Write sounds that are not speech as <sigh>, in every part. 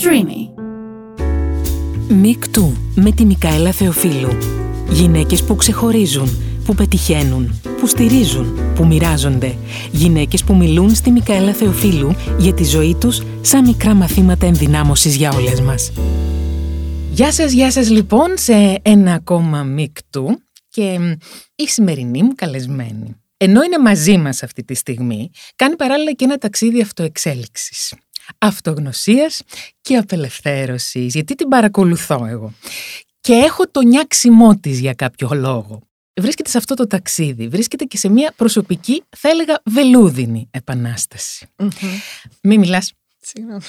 Streamy. Μικτού με τη Μικαέλα Θεοφίλου. Γυναίκες που ξεχωρίζουν, που πετυχαίνουν, που στηρίζουν, που μοιράζονται. Γυναίκες που μιλούν στη Μικαέλα Θεοφίλου για τη ζωή τους σαν μικρά μαθήματα ενδυνάμωσης για όλες μας. Γεια σας, γεια σας λοιπόν σε ένα ακόμα Μικτού και η σημερινή μου καλεσμένη. Ενώ είναι μαζί μας αυτή τη στιγμή, κάνει παράλληλα και ένα ταξίδι αυτοεξέλιξης αυτογνωσίας και απελευθέρωσης, γιατί την παρακολουθώ εγώ. Και έχω το νιάξιμό της για κάποιο λόγο. Βρίσκεται σε αυτό το ταξίδι, βρίσκεται και σε μια προσωπική, θα έλεγα, βελούδινη επανάσταση. Μη μιλάς. Συγγνώμη.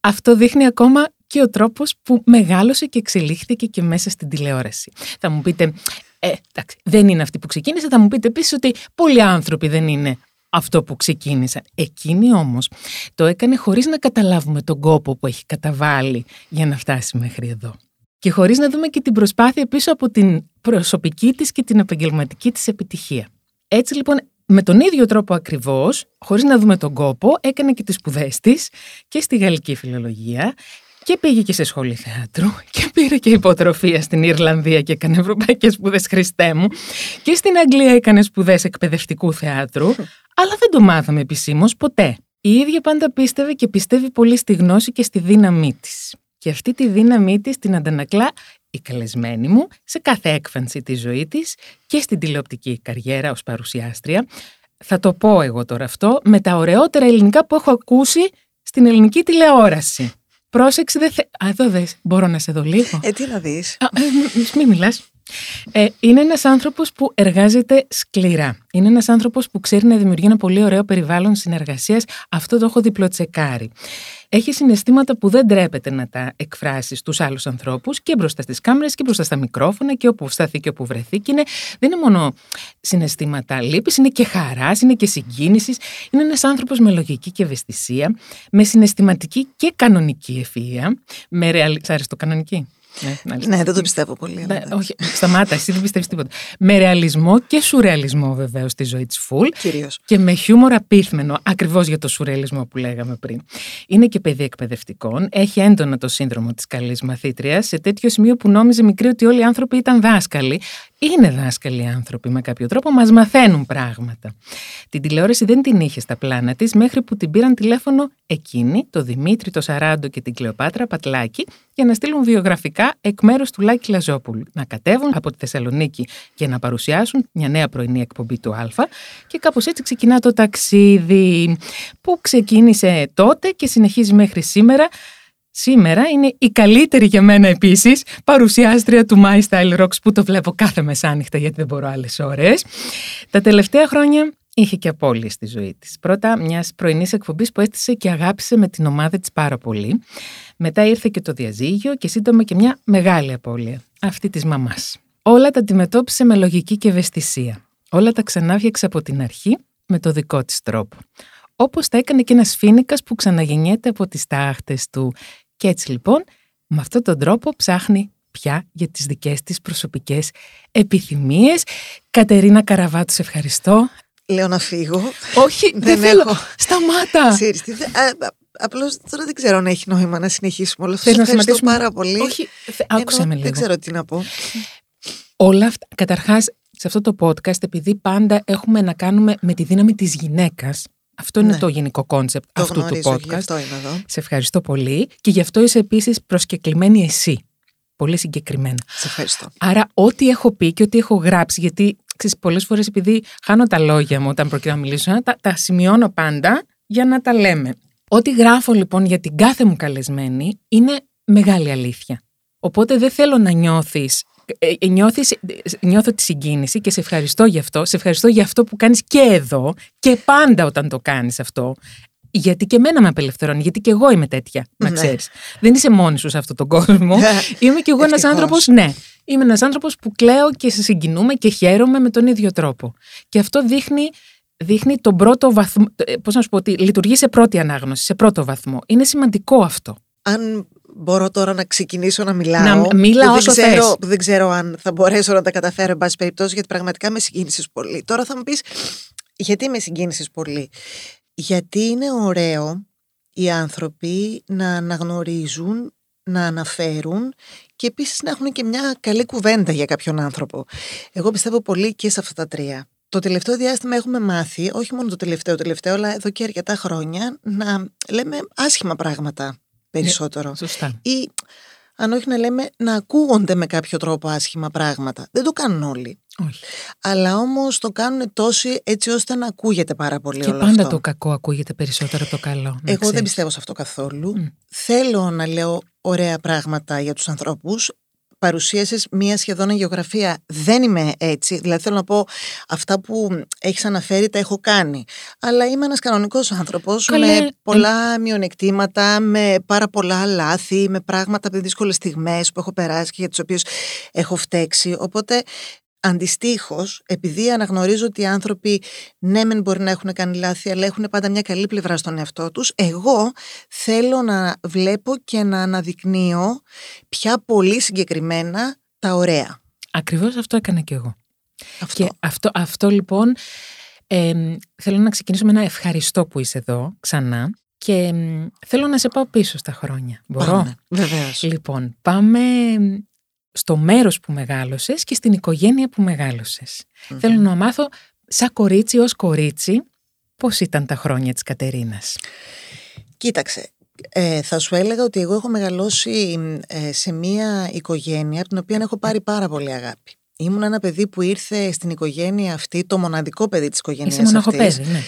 Αυτό δείχνει ακόμα και ο τρόπος που μεγάλωσε και εξελίχθηκε και μέσα στην τηλεόραση. Θα μου πείτε, ε, εντάξει, δεν είναι αυτή που ξεκίνησε, θα μου πείτε επίσης ότι πολλοί άνθρωποι δεν είναι αυτό που ξεκίνησαν. Εκείνη όμως το έκανε χωρίς να καταλάβουμε τον κόπο που έχει καταβάλει για να φτάσει μέχρι εδώ. Και χωρίς να δούμε και την προσπάθεια πίσω από την προσωπική της και την επαγγελματική της επιτυχία. Έτσι λοιπόν με τον ίδιο τρόπο ακριβώς, χωρίς να δούμε τον κόπο, έκανε και τις σπουδές της και στη γαλλική φιλολογία και πήγε και σε σχολή θεάτρου και πήρε και υποτροφία στην Ιρλανδία και έκανε ευρωπαϊκές σπουδές Χριστέ μου. Και στην Αγγλία έκανε σπουδές εκπαιδευτικού θεάτρου, αλλά δεν το μάθαμε επισήμως ποτέ. Η ίδια πάντα πίστευε και πιστεύει πολύ στη γνώση και στη δύναμή της. Και αυτή τη δύναμή της την αντανακλά η καλεσμένη μου σε κάθε έκφανση της ζωή της και στην τηλεοπτική καριέρα ως παρουσιάστρια. Θα το πω εγώ τώρα αυτό με τα ωραιότερα ελληνικά που έχω ακούσει στην ελληνική τηλεόραση. Πρόσεξε, δεν θε... Α, εδώ δες. Μπορώ να σε δω λίγο. Ε, τι να δεις. Α, ε, μη μιλάς. Ε, είναι ένας άνθρωπος που εργάζεται σκληρά. Είναι ένας άνθρωπος που ξέρει να δημιουργεί ένα πολύ ωραίο περιβάλλον συνεργασίας. Αυτό το έχω διπλοτσεκάρει. Έχει συναισθήματα που δεν τρέπεται να τα εκφράσει στους άλλους ανθρώπους και μπροστά στις κάμερες και μπροστά στα μικρόφωνα και όπου σταθεί και όπου βρεθεί. Και είναι, δεν είναι μόνο συναισθήματα λύπης, είναι και χαράς, είναι και συγκίνησης. Είναι ένας άνθρωπος με λογική και ευαισθησία, με συναισθηματική και κανονική ευφυΐα. Με ρεαλ... Σ' άρεσε το κανονική; Ναι, ναι, δεν το πιστεύω πολύ. Ναι, όχι, σταμάτα, εσύ δεν πιστεύεις τίποτα. Με ρεαλισμό και σουρεαλισμό βεβαίως στη ζωή της Φουλ. Κυρίως. Και με χιούμορ απίθμενο, ακριβώς για το σουρεαλισμό που λέγαμε πριν. Είναι και παιδί εκπαιδευτικών, έχει έντονα το σύνδρομο της καλής μαθήτριας, σε τέτοιο σημείο που νόμιζε μικρή ότι όλοι οι άνθρωποι ήταν δάσκαλοι. Είναι δάσκαλοι άνθρωποι με κάποιο τρόπο, μας μαθαίνουν πράγματα. Την τηλεόραση δεν την είχε στα πλάνα της μέχρι που την πήραν τηλέφωνο εκείνη, το Δημήτρη, το Σαράντο και την Κλεοπάτρα Πατλάκη, για να στείλουν βιογραφικά εκ μέρους του Λάκη Λαζόπουλου. Να κατέβουν από τη Θεσσαλονίκη και να παρουσιάσουν μια νέα πρωινή εκπομπή του Α. Και κάπως έτσι ξεκινά το ταξίδι που ξεκίνησε τότε και συνεχίζει μέχρι σήμερα. Σήμερα είναι η καλύτερη για μένα επίσης παρουσιάστρια του My Style Rocks που το βλέπω κάθε μεσάνυχτα γιατί δεν μπορώ άλλες ώρες. Τα τελευταία χρόνια είχε και απώλειε στη ζωή της. Πρώτα μιας πρωινής εκπομπής που έστησε και αγάπησε με την ομάδα της πάρα πολύ. Μετά ήρθε και το διαζύγιο και σύντομα και μια μεγάλη απώλεια, αυτή της μαμάς. Όλα τα αντιμετώπισε με λογική και ευαισθησία. Όλα τα ξανάφτιαξε από την αρχή με το δικό της τρόπο. Όπως τα έκανε και ένας φίνικας που ξαναγεννιέται από τις τάχτες του. Και έτσι λοιπόν, με αυτόν τον τρόπο ψάχνει πια για τις δικές της προσωπικές επιθυμίες. Κατερίνα Καραβάτου, σε ευχαριστώ. Λέω να φύγω. Όχι, δεν, θέλω. Σταμάτα. Απλώς τώρα δεν ξέρω αν έχει νόημα να συνεχίσουμε όλο αυτό. Θέλω να σταματήσουμε; πάρα πολύ. Όχι, άκουσέ με λίγο. Δεν ξέρω τι να πω. Όλα αυτά. Καταρχάς, σε αυτό το podcast, επειδή πάντα έχουμε να κάνουμε με τη δύναμη της γυναίκας, αυτό είναι ναι. το γενικό κόνσεπτ αυτού του podcast. αυτό είμαι εδώ. Σε ευχαριστώ πολύ. Και γι' αυτό είσαι επίσης προσκεκλημένη εσύ. Πολύ συγκεκριμένα. Σε ευχαριστώ. Άρα, ό,τι έχω πει και ό,τι έχω γράψει, γιατί πολλές φορές επειδή χάνω τα λόγια μου όταν προκειμένου να μιλήσω, τα, τα σημειώνω πάντα για να τα λέμε. Ό,τι γράφω λοιπόν για την κάθε μου καλεσμένη είναι μεγάλη αλήθεια. Οπότε δεν θέλω να νιώθεις ε, ε, νιώθεις, νιώθω τη συγκίνηση και σε ευχαριστώ γι' αυτό. Σε ευχαριστώ για αυτό που κάνεις και εδώ και πάντα όταν το κάνεις αυτό. Γιατί και εμένα με απελευθερώνει, γιατί και εγώ είμαι τέτοια, να ναι. ξέρεις. Δεν είσαι μόνη σου σε αυτόν τον κόσμο. είμαι κι εγώ ένας άνθρωπος, ναι. Είμαι ένας άνθρωπος που κλαίω και σε συγκινούμε και χαίρομαι με τον ίδιο τρόπο. Και αυτό δείχνει δείχνει τον πρώτο βαθμό. Ε, Πώς να σου πω, ότι λειτουργεί σε πρώτη ανάγνωση, σε πρώτο βαθμό. Είναι σημαντικό αυτό. Αν μπορώ τώρα να ξεκινήσω να μιλάω. Να μιλάω όσο δεν ξέρω, δεν ξέρω αν θα μπορέσω να τα καταφέρω, εν πάση περιπτώσει, γιατί πραγματικά με συγκίνησες πολύ. Τώρα θα μου πεις, γιατί με συγκίνησες πολύ; Γιατί είναι ωραίο οι άνθρωποι να αναγνωρίζουν, να αναφέρουν και επίσης να έχουν και μια καλή κουβέντα για κάποιον άνθρωπο. Εγώ πιστεύω πολύ και σε αυτά τα τρία. Το τελευταίο διάστημα έχουμε μάθει, όχι μόνο το τελευταίο τελευταίο, αλλά εδώ και αρκετά χρόνια, να λέμε άσχημα πράγματα περισσότερο. Ναι, σωστά. Ή αν όχι να λέμε να ακούγονται με κάποιο τρόπο άσχημα πράγματα. Δεν το κάνουν όλοι. Όχι. Αλλά όμως το κάνουν τόσοι έτσι ώστε να ακούγεται πάρα πολύ Και όλο πάντα αυτό. το κακό ακούγεται περισσότερο από το καλό. να Εγώ δεν ξέρεις. πιστεύω σε αυτό καθόλου. Μμ. Θέλω να λέω ωραία πράγματα για τους ανθρώπους. Παρουσίασες μία σχεδόν γεωγραφία. Δεν είμαι έτσι. Δηλαδή θέλω να πω αυτά που έχεις αναφέρει τα έχω κάνει. Αλλά είμαι ένας κανονικός άνθρωπος Καλέ, με πολλά μειονεκτήματα, με πάρα πολλά λάθη, με πράγματα από δύσκολες στιγμές που έχω περάσει και για τις οποίες έχω φταίξει. Οπότε Αντιστοίχως, επειδή αναγνωρίζω ότι οι άνθρωποι ναι, μεν μπορεί να έχουν κάνει λάθη, αλλά έχουν πάντα μια καλή πλευρά στον εαυτό τους, εγώ θέλω να βλέπω και να αναδεικνύω πια πολύ συγκεκριμένα τα ωραία. Ακριβώς αυτό έκανα και εγώ. Αυτό. Και αυτό, αυτό λοιπόν εμ, θέλω να ξεκινήσω με ένα ευχαριστώ που είσαι εδώ ξανά και εμ, θέλω να σε πάω πίσω στα χρόνια. Μπορώ; Πάμε. Βεβαίως. Λοιπόν, πάμε εμ, στο μέρος που μεγάλωσες και στην οικογένεια που μεγαλωσες Μμμ. Θέλω να μάθω σαν κορίτσι ως κορίτσι πώς ήταν τα χρόνια της Κατερίνας; Κοίταξε, ε, θα σου έλεγα ότι εγώ έχω μεγαλώσει ε, σε μια οικογένεια από την οποία έχω πάρει πάρα πολύ αγάπη. Ήμουν ένα παιδί που ήρθε στην οικογένεια αυτή, το μοναδικό παιδί της οικογένειας Είσαι αυτής. μοναχοπέδι, ναι.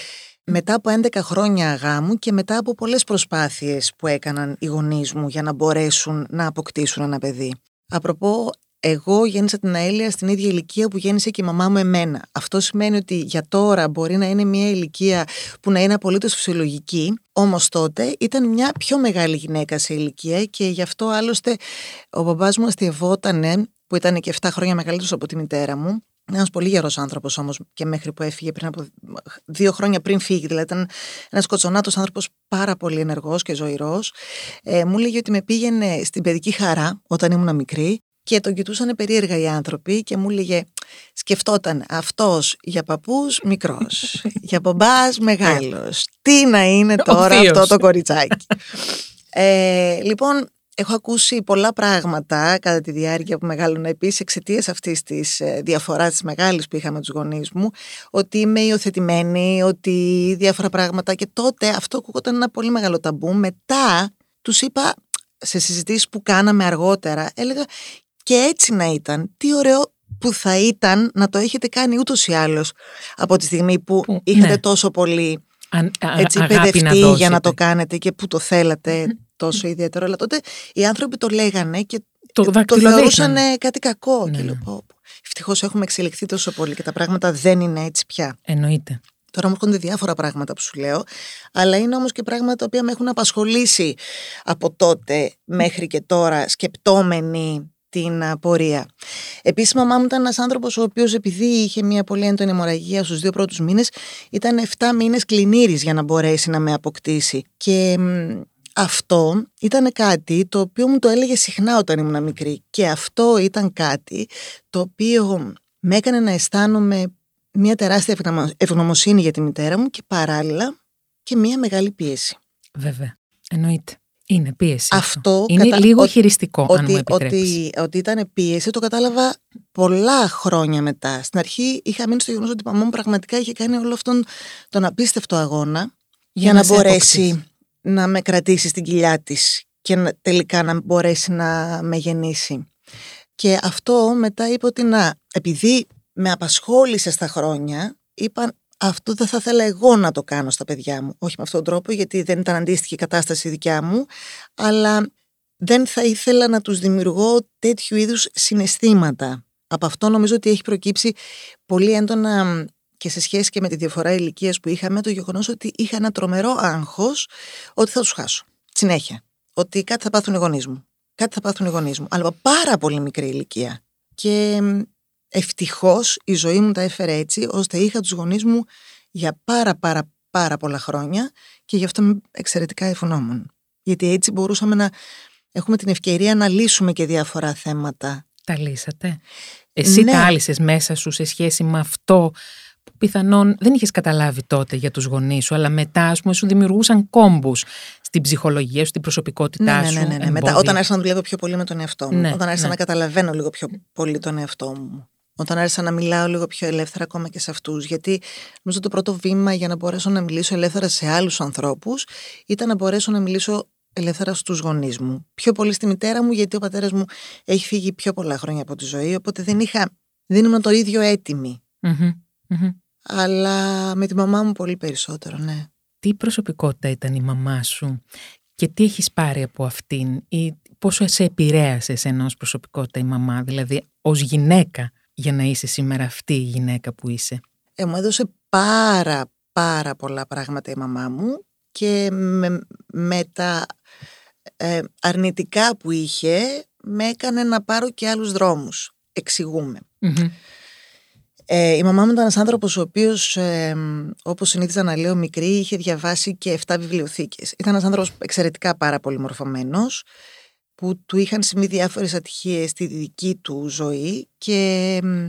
μετά από 11 χρόνια γάμου και μετά από πολλές προσπάθειες που έκαναν οι γονείς μου για να μπορέσουν να αποκτήσουν ένα παιδί. Απροπό, εγώ γέννησα την Αέλεια στην ίδια ηλικία που γέννησε και η μαμά μου εμένα. Αυτό σημαίνει ότι για τώρα μπορεί να είναι μια ηλικία που να είναι απολύτως φυσιολογική, όμως τότε ήταν μια πιο μεγάλη γυναίκα σε ηλικία και γι' αυτό άλλωστε ο μπαμπάς μου αστειευότανε, που ήταν και 7 χρόνια μεγαλύτερος από τη μητέρα μου, ένας πολύ γερός άνθρωπος όμως και μέχρι που έφυγε πριν από δύο χρόνια πριν φύγει. Δηλαδή ήταν ένας κοτσονάτος άνθρωπος πάρα πολύ ενεργός και ζωηρός. Ε, μου έλεγε ότι με πήγαινε στην παιδική χαρά όταν ήμουν μικρή και τον κοιτούσαν περίεργα οι άνθρωποι και μου έλεγε σκεφτόταν αυτός για παππούς μικρός, <laughs> για μπαμπάς μεγάλος. Τι να είναι τώρα θείος. αυτό το κοριτσάκι. ε, λοιπόν, έχω ακούσει πολλά πράγματα κατά τη διάρκεια που μεγάλωνα επίσης εξαιτίας αυτής της ε, διαφοράς της μεγάλης που είχαμε τους γονείς μου ότι είμαι υιοθετημένη, ότι διάφορα πράγματα και τότε αυτό ακούγονταν ένα πολύ μεγάλο ταμπού. Μετά τους είπα σε συζητήσεις που κάναμε αργότερα, έλεγα και έτσι να ήταν, τι ωραίο που θα ήταν να το έχετε κάνει ούτως ή άλλως από τη στιγμή που, Που, είχατε ναι. τόσο πολύ Αν, α- έτσι, αγάπη να παιδευτεί δώσετε. για να το κάνετε και που το θέλατε τόσο ιδιαίτερο. Αλλά τότε οι άνθρωποι το λέγανε και Το το δακτυλοδείχνανε. θεωρούσαν ε, κάτι κακό. Ναι, και ναι. λέω, πω, πω. Ευτυχώς έχουμε εξελιχθεί τόσο πολύ και τα πράγματα δεν είναι έτσι πια. Εννοείται. Τώρα μου έρχονται διάφορα πράγματα που σου λέω, αλλά είναι όμως και πράγματα τα οποία με έχουν απασχολήσει από τότε μέχρι και τώρα, σκεπτόμενοι την α, πορεία. Επίσης η μαμά μου ήταν ένας άνθρωπος ο οποίος επειδή είχε μια πολύ έντονη αιμορραγία στους δύο πρώτους μήνες, ήταν 7 μήνες κλινήρης για να μπορέσει να με αποκτήσει. Και μ, αυτό ήταν κάτι το οποίο μου το έλεγε συχνά όταν ήμουν μικρή. Και αυτό ήταν κάτι το οποίο με έκανε να αισθάνομαι μια τεράστια ευγνωμο- ευγνωμοσύνη για τη μητέρα μου και παράλληλα και μια μεγάλη πίεση. Βέβαια. Εννοείται. Είναι πίεση. Αυτό Είναι κατα- λίγο ότι- χειριστικό, αν μου Ότι, επιτρέπεις. ότι, ότι ήταν πίεση το κατάλαβα πολλά χρόνια μετά. Στην αρχή είχα μείνει στο γεγονός ότι η μαμά μου πραγματικά είχε κάνει όλο αυτόν τον απίστευτο αγώνα για, να, σε μπορέσει αποκτήσει. Να με κρατήσει στην κοιλιά της και να, τελικά να μπορέσει να με γεννήσει. Και αυτό μετά είπε ότι να, επειδή με απασχόλησε στα χρόνια, είπα αυτό δεν θα ήθελα εγώ να το κάνω στα παιδιά μου. Όχι με αυτόν τον τρόπο, γιατί δεν ήταν αντίστοιχη η κατάσταση δικιά μου, αλλά δεν θα ήθελα να τους δημιουργώ τέτοιου είδους συναισθήματα. Από αυτό νομίζω ότι έχει προκύψει πολύ έντονα μ, και σε σχέση και με τη διαφορά ηλικίας που είχαμε, το γεγονός ότι είχα ένα τρομερό άγχος ότι θα τους χάσω. Συνέχεια. Ότι κάτι θα πάθουν οι γονείς μου. Κάτι θα πάθουν οι γονείς μου. Αλλά από πάρα πολύ μικρή ηλικία. Και ευτυχώς η ζωή μου τα έφερε έτσι, ώστε είχα τους γονείς μου για πάρα πάρα πάρα πολλά χρόνια και γι' αυτό είμαι εξαιρετικά ευγνώμων. Γιατί έτσι μπορούσαμε να έχουμε την ευκαιρία να λύσουμε και διάφορα θέματα. Τα λύσατε. Εσύ Ναι. τα άλυσες μέσα σου σε σχέση με αυτό που πιθανόν δεν είχες καταλάβει τότε για τους γονείς σου, αλλά μετά, ας πούμε, σου δημιουργούσαν κόμπους στην ψυχολογία σου, στην προσωπικότητά ναι, σου. Ναι, ναι, ναι. Μετά, όταν άρχισα να δουλεύω πιο πολύ με τον εαυτό μου, Ναι, όταν άρχισα ναι. να καταλαβαίνω λίγο πιο πολύ τον εαυτό μου. Όταν άρχισα να μιλάω λίγο πιο ελεύθερα ακόμα και σε αυτούς. Γιατί νομίζω το πρώτο βήμα για να μπορέσω να μιλήσω ελεύθερα σε άλλους ανθρώπους ήταν να μπορέσω να μιλήσω ελεύθερα στους γονείς μου. Πιο πολύ στη μητέρα μου, γιατί ο πατέρας μου έχει φύγει πιο πολλά χρόνια από τη ζωή, οπότε δεν, είχα, δεν ήμουν το ίδιο έτοιμη. Μμμ, μμμ. Αλλά με τη μαμά μου πολύ περισσότερο, ναι. Τι προσωπικότητα ήταν η μαμά σου και τι έχεις πάρει από αυτήν ή πόσο σε επηρέασε εσένα ως προσωπικότητα η μαμά, δηλαδή ως γυναίκα για να είσαι σήμερα αυτή η γυναίκα που είσαι; Ε, μου έδωσε πάρα πάρα πολλά πράγματα η μαμά μου και με, με τα ε, αρνητικά που είχε με έκανε να πάρω και άλλους δρόμους. Εξηγούμε. Μμμ. Ε, η μαμά μου ήταν ένας άνθρωπος ο οποίος, ε, όπως συνήθιζα να λέω μικρή, είχε διαβάσει και 7 βιβλιοθήκες. Ήταν ένας άνθρωπος εξαιρετικά πάρα πολύ μορφωμένος, που του είχαν συμβεί διάφορες ατυχίες στη δική του ζωή και μ,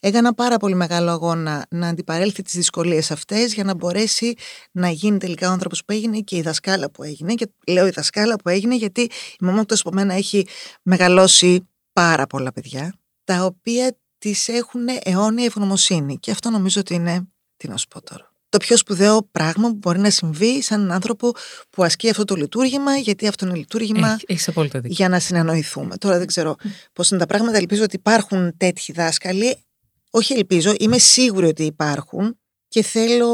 έκανα πάρα πολύ μεγάλο αγώνα να αντιπαρέλθει τις δυσκολίες αυτές για να μπορέσει να γίνει τελικά ο άνθρωπος που έγινε και η δασκάλα που έγινε. Και λέω η δασκάλα που έγινε γιατί η μαμά μου εκτός από μένα έχει μεγαλώσει πάρα πολλά παιδιά τα οποία τις έχουν αιώνια ευγνωμοσύνη και αυτό νομίζω ότι είναι, τι να σου πω τώρα, το πιο σπουδαίο πράγμα που μπορεί να συμβεί σαν έναν άνθρωπο που ασκεί αυτό το λειτουργήμα γιατί αυτό είναι λειτουργήμα Έχει, έχεις απόλυτο δίκιο. για να συνεννοηθούμε. Τώρα δεν ξέρω πώς είναι τα πράγματα, ελπίζω ότι υπάρχουν τέτοιοι δάσκαλοι. Όχι ελπίζω, είμαι σίγουρη ότι υπάρχουν και θέλω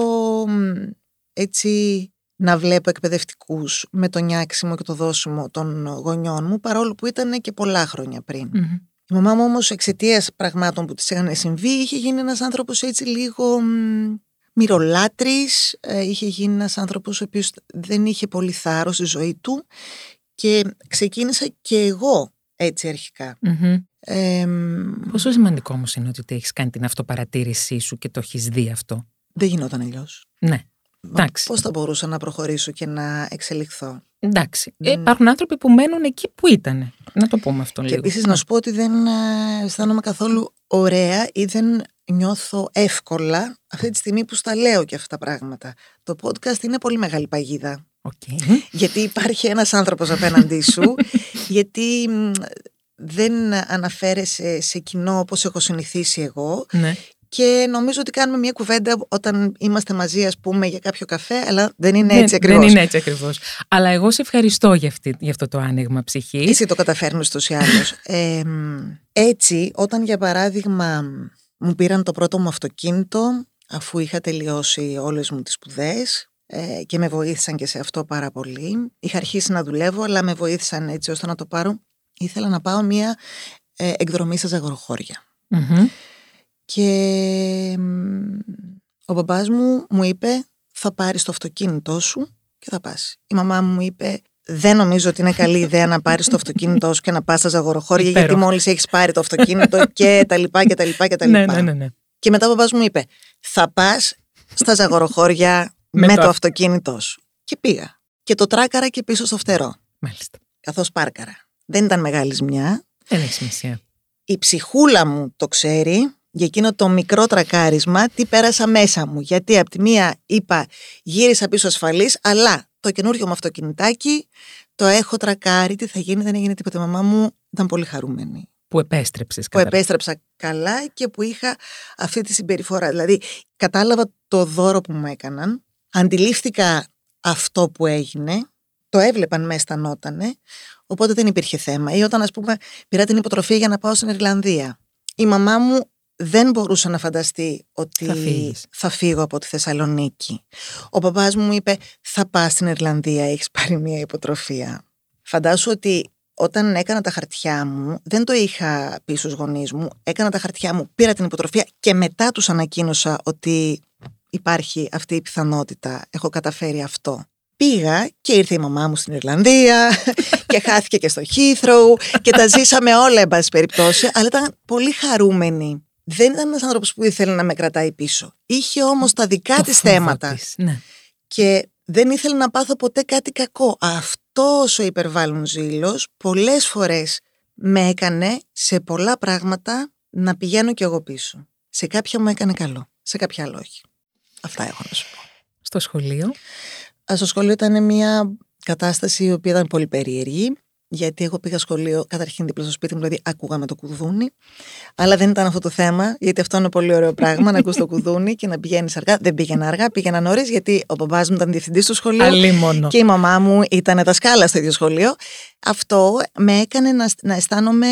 μ, έτσι να βλέπω εκπαιδευτικούς με το νιάξιμο και το δώσιμο των γονιών μου παρόλο που ήταν και πολλά χρόνια πριν. Μμμ. Η μαμά μου όμως εξαιτίας πραγμάτων που της είχαν συμβεί είχε γίνει ένας άνθρωπος έτσι λίγο μ, μυρολάτρης, ε, είχε γίνει ένας άνθρωπος ο οποίος δεν είχε πολύ θάρρος στη ζωή του και ξεκίνησα και εγώ έτσι αρχικά. Μμμ. Ε, μ, Πόσο σημαντικό όμως είναι ότι έχεις κάνει την αυτοπαρατήρησή σου και το έχεις δει αυτό; δεν γινόταν αλλιώς. Ναι, εντάξει. Πώς θα μπορούσα να προχωρήσω και να εξελιχθώ; Εντάξει. Ε, Δεν- υπάρχουν άνθρωποι που μένουν εκεί που ήταν. Να το πούμε αυτό Και λίγο. επίσης να σου πω ότι δεν ε, αισθάνομαι καθόλου ωραία ή δεν νιώθω εύκολα αυτή τη στιγμή που στα λέω και αυτά τα πράγματα. Το podcast είναι πολύ μεγάλη παγίδα. ΟΚ. Γιατί υπάρχει ένας άνθρωπος απέναντί σου, <laughs> γιατί μ, δεν αναφέρεσαι σε κοινό όπως έχω συνηθίσει εγώ Ναι. Και νομίζω ότι κάνουμε μια κουβέντα όταν είμαστε μαζί ας πούμε για κάποιο καφέ αλλά δεν είναι Δεν- έτσι ακριβώς. Δεν είναι έτσι ακριβώς. Αλλά εγώ σε ευχαριστώ για, αυτή, για αυτό το άνοιγμα ψυχής. Εσύ το καταφέρνεις τόσο ή άλλως. <laughs> Ε, μ, έτσι, όταν για παράδειγμα μου πήραν το πρώτο μου αυτοκίνητο, αφού είχα τελειώσει όλες μου τις σπουδές ε, και με βοήθησαν και σε αυτό πάρα πολύ. Είχα αρχίσει να δουλεύω, αλλά με βοήθησαν έτσι ώστε να το πάρω. Ήθελα να πάω μία ε, εκδρομή στα Ζαγοροχώρια. Μμμ. Και μ, ο μπαμπάς μου μου είπε θα πάρεις το αυτοκίνητό σου και θα πας. Η μαμά μου μου είπε δεν νομίζω ότι είναι καλή ιδέα να πάρεις το αυτοκίνητό σου και να πας στα ζαγοροχώρια γιατί Υπέροχο. μόλις έχεις πάρει το αυτοκίνητο και τα λοιπά και τα λοιπά και τα Ναι, λοιπά. ναι, ναι, ναι. Και μετά ο μπαμπάς μου είπε θα πας στα ζαγοροχώρια <laughs> Με με, το το αυ- αυτοκίνητό σου. Και πήγα. Και το τράκαρα και πίσω στο φτερό Μάλιστα. καθώς πάρκαρα. Δεν ήταν μεγάλης ζημιά. Δεν έχεις σημασία. η ψυχούλα μου το ξέρει για εκείνο το μικρό τρακάρισμα τι πέρασα μέσα μου. Γιατί από τη μία είπα γύρισα πίσω ασφαλής, αλλά το καινούριο μου αυτοκινητάκι το έχω τρακάρει, τι θα γίνει, δεν έγινε τίποτα. Η μαμά μου ήταν πολύ χαρούμενη. Που επέστρεψες. Που επέστρεψα καλά και που είχα αυτή τη συμπεριφορά. Δηλαδή κατάλαβα το δώρο που μου έκαναν, αντιλήφθηκα αυτό που έγινε, το έβλεπαν μες αισθανότανε, οπότε δεν υπήρχε θέμα. Ή όταν, ας πούμε, πήρα την υποτροφία για να πάω στην Ιρλανδία. Η μαμά μου δεν μπορούσε να φανταστεί ότι Θα φύγεις. θα φύγω από τη Θεσσαλονίκη. Ο παπάς μου μου είπε θα πας στην Ιρλανδία, έχεις πάρει μια υποτροφία. Φαντάσου ότι όταν έκανα τα χαρτιά μου, δεν το είχα πει στους γονείς μου, έκανα τα χαρτιά μου, πήρα την υποτροφία και μετά τους ανακοίνωσα ότι υπάρχει αυτή η πιθανότητα, έχω καταφέρει αυτό. Πήγα και ήρθε η μαμά μου στην Ιρλανδία <laughs> και χάθηκε και στο Heathrow και τα ζήσαμε όλα εν πάση περιπτώσει, αλλά ήταν πολύ χαρούμενη. Δεν ήταν ένας άνθρωπος που ήθελε να με κρατάει πίσω. Είχε όμως τα δικά της θέματα Ναι. και δεν ήθελε να πάθω ποτέ κάτι κακό. Αυτός ο υπερβάλλον ζήλος πολλές φορές με έκανε σε πολλά πράγματα να πηγαίνω κι εγώ πίσω. Σε κάποια μου έκανε καλό. σε κάποια άλλα όχι. Αυτά έχω να σου πω. Στο σχολείο; Στο σχολείο ήταν μια κατάσταση η οποία ήταν πολύ περίεργη. Γιατί εγώ πήγα σχολείο καταρχήν δίπλα στο σπίτι μου, δηλαδή άκουγα με το κουδούνι. Αλλά δεν ήταν αυτό το θέμα, γιατί αυτό είναι πολύ ωραίο πράγμα να ακούς το κουδούνι και να πηγαίνεις αργά. Δεν πήγαινα αργά, πήγαινα νωρίς, γιατί ο παπάς μου ήταν διευθυντής στο σχολείο. Αλίμονο. Και η μαμά μου ήταν δασκάλα στο ίδιο σχολείο. Αυτό με έκανε να, να αισθάνομαι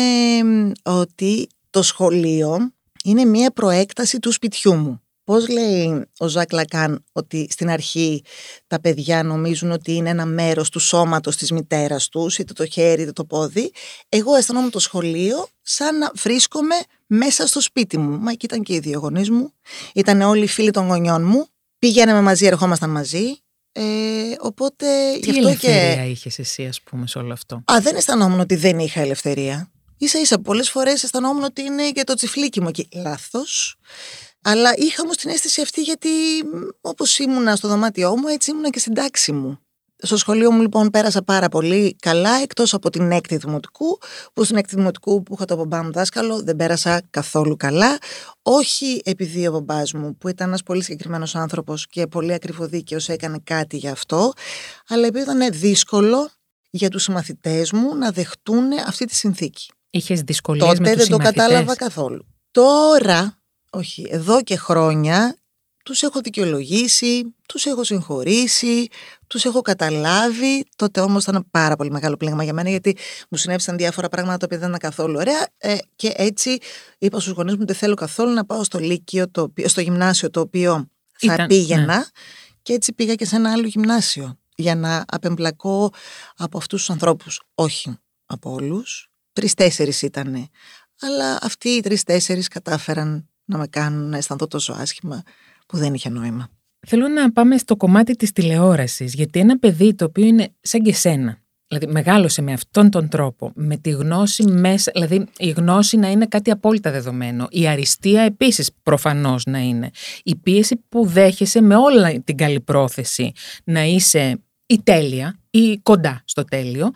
ότι το σχολείο είναι μια προέκταση του σπιτιού μου. Πώς λέει ο Ζακ Λακάν ότι στην αρχή τα παιδιά νομίζουν ότι είναι ένα μέρος του σώματος της μητέρας τους, είτε το χέρι είτε το πόδι. Εγώ αισθανόμουν το σχολείο σαν να βρίσκομαι μέσα στο σπίτι μου. Μα εκεί ήταν και οι δύο γονείς μου, ήταν όλοι οι φίλοι των γονιών μου, πηγαίναμε μαζί, ερχόμασταν μαζί. Ε, οπότε Τι γι' αυτό ελευθερία και... είχες εσύ ας πούμε σε όλο αυτό; Α, δεν αισθανόμουν ότι δεν είχα ελευθερία. Ίσα ίσα πολλές φορές αισθανόμουν ότι είναι και το τσιφλίκι μου εκεί. Λάθος. Αλλά είχα όμως την αίσθηση αυτή γιατί όπως ήμουνα στο δωμάτιό μου, έτσι ήμουνα και στην τάξη μου. Στο σχολείο μου λοιπόν πέρασα πάρα πολύ καλά, εκτός από την έκτη δημοτικού, που στην έκτη δημοτικού που είχα το μπαμπά μου δάσκαλο δεν πέρασα καθόλου καλά. Όχι επειδή ο μπαμπάς μου, που ήταν ένας πολύ συγκεκριμένος άνθρωπος και πολύ ακριβοδίκαιος έκανε κάτι γι' αυτό, αλλά επειδή ήταν δύσκολο για τους συμμαθητές μου να δεχτούν αυτή τη συνθήκη. Είχες δυσκολίες Τότε με τους δεν το κατάλαβα καθόλου. Τώρα όχι, εδώ και χρόνια τους έχω δικαιολογήσει, τους έχω συγχωρήσει, τους έχω καταλάβει. Τότε όμως ήταν πάρα πολύ μεγάλο πλήγμα για μένα γιατί μου συνέβησαν διάφορα πράγματα τα οποία δεν ήταν καθόλου ωραία ε, και έτσι είπα στους γονείς μου ότι δεν θέλω καθόλου να πάω στο λύκειο, το οποίο, στο γυμνάσιο το οποίο θα ήταν, πήγαινα ναι. και έτσι πήγα και σε ένα άλλο γυμνάσιο για να απεμπλακώ από αυτούς τους ανθρώπους. Όχι από όλους, τρεις-τέσσερις ήτανε. Αλλά αυτοί οι τρεις-τέσσερις κατάφεραν να με κάνουν να αισθανθώ τόσο άσχημα που δεν είχε νόημα. Θέλω να πάμε στο κομμάτι της τηλεόρασης, γιατί ένα παιδί το οποίο είναι σαν και σένα, δηλαδή μεγάλωσε με αυτόν τον τρόπο, με τη γνώση μέσα, δηλαδή η γνώση να είναι κάτι απόλυτα δεδομένο, η αριστεία επίσης προφανώς να είναι, η πίεση που δέχεσαι με όλα την καλή πρόθεση να είσαι η τέλεια ή κοντά στο τέλειο,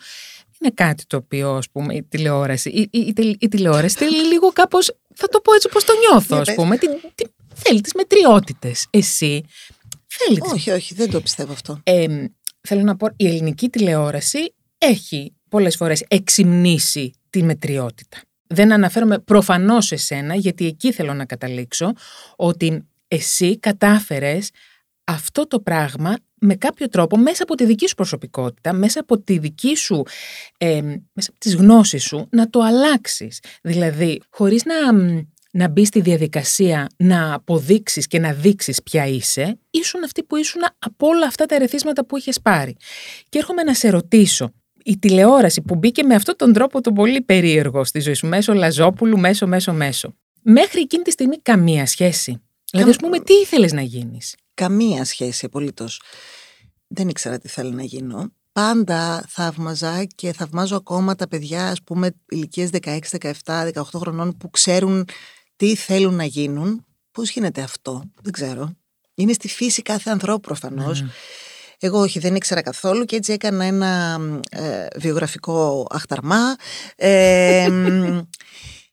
είναι κάτι το οποίο, ας πούμε, η τηλεόραση, η, η, η, η τηλεόραση θέλει λίγο κάπως θα το πω έτσι όπως το νιώθω, ας πούμε. Τι, τι, θέλει τις μετριότητες. Εσύ θέλει Όχι, όχι, δεν το πιστεύω αυτό. Ε, θέλω να πω, η ελληνική τηλεόραση έχει πολλές φορές εξυμνήσει τη μετριότητα. Δεν αναφέρομαι προφανώς σε σένα, γιατί εκεί θέλω να καταλήξω, ότι εσύ κατάφερες αυτό το πράγμα με κάποιο τρόπο μέσα από τη δική σου προσωπικότητα, μέσα από τη δική σου, ε, μέσα από τις γνώσεις σου, να το αλλάξεις. Δηλαδή, χωρίς να, να μπει στη διαδικασία να αποδείξεις και να δείξεις ποια είσαι, ήσουν αυτή που ήσουν από όλα αυτά τα ερεθίσματα που είχες πάρει. Και έρχομαι να σε ρωτήσω, η τηλεόραση που μπήκε με αυτόν τον τρόπο τον πολύ περίεργο στη ζωή σου, μέσω Λαζόπουλου, μέσω, μέσω, μέσω. Μέχρι εκείνη τη στιγμή καμία σχέση. Δηλαδή, ας πούμε, τι ήθελες να γίνεις; Καμία σχέση απολύτως. Δεν ήξερα τι θέλω να γίνω. Πάντα θαύμαζα και θαυμάζω ακόμα τα παιδιά, ας πούμε, ηλικίες 16, 17, 18 χρονών που ξέρουν τι θέλουν να γίνουν. Πώς γίνεται αυτό, δεν ξέρω. Είναι στη φύση κάθε ανθρώπου προφανώς. Ναι. Εγώ όχι, δεν ήξερα καθόλου και έτσι έκανα ένα ε, βιογραφικό αχταρμά. Ε, <laughs>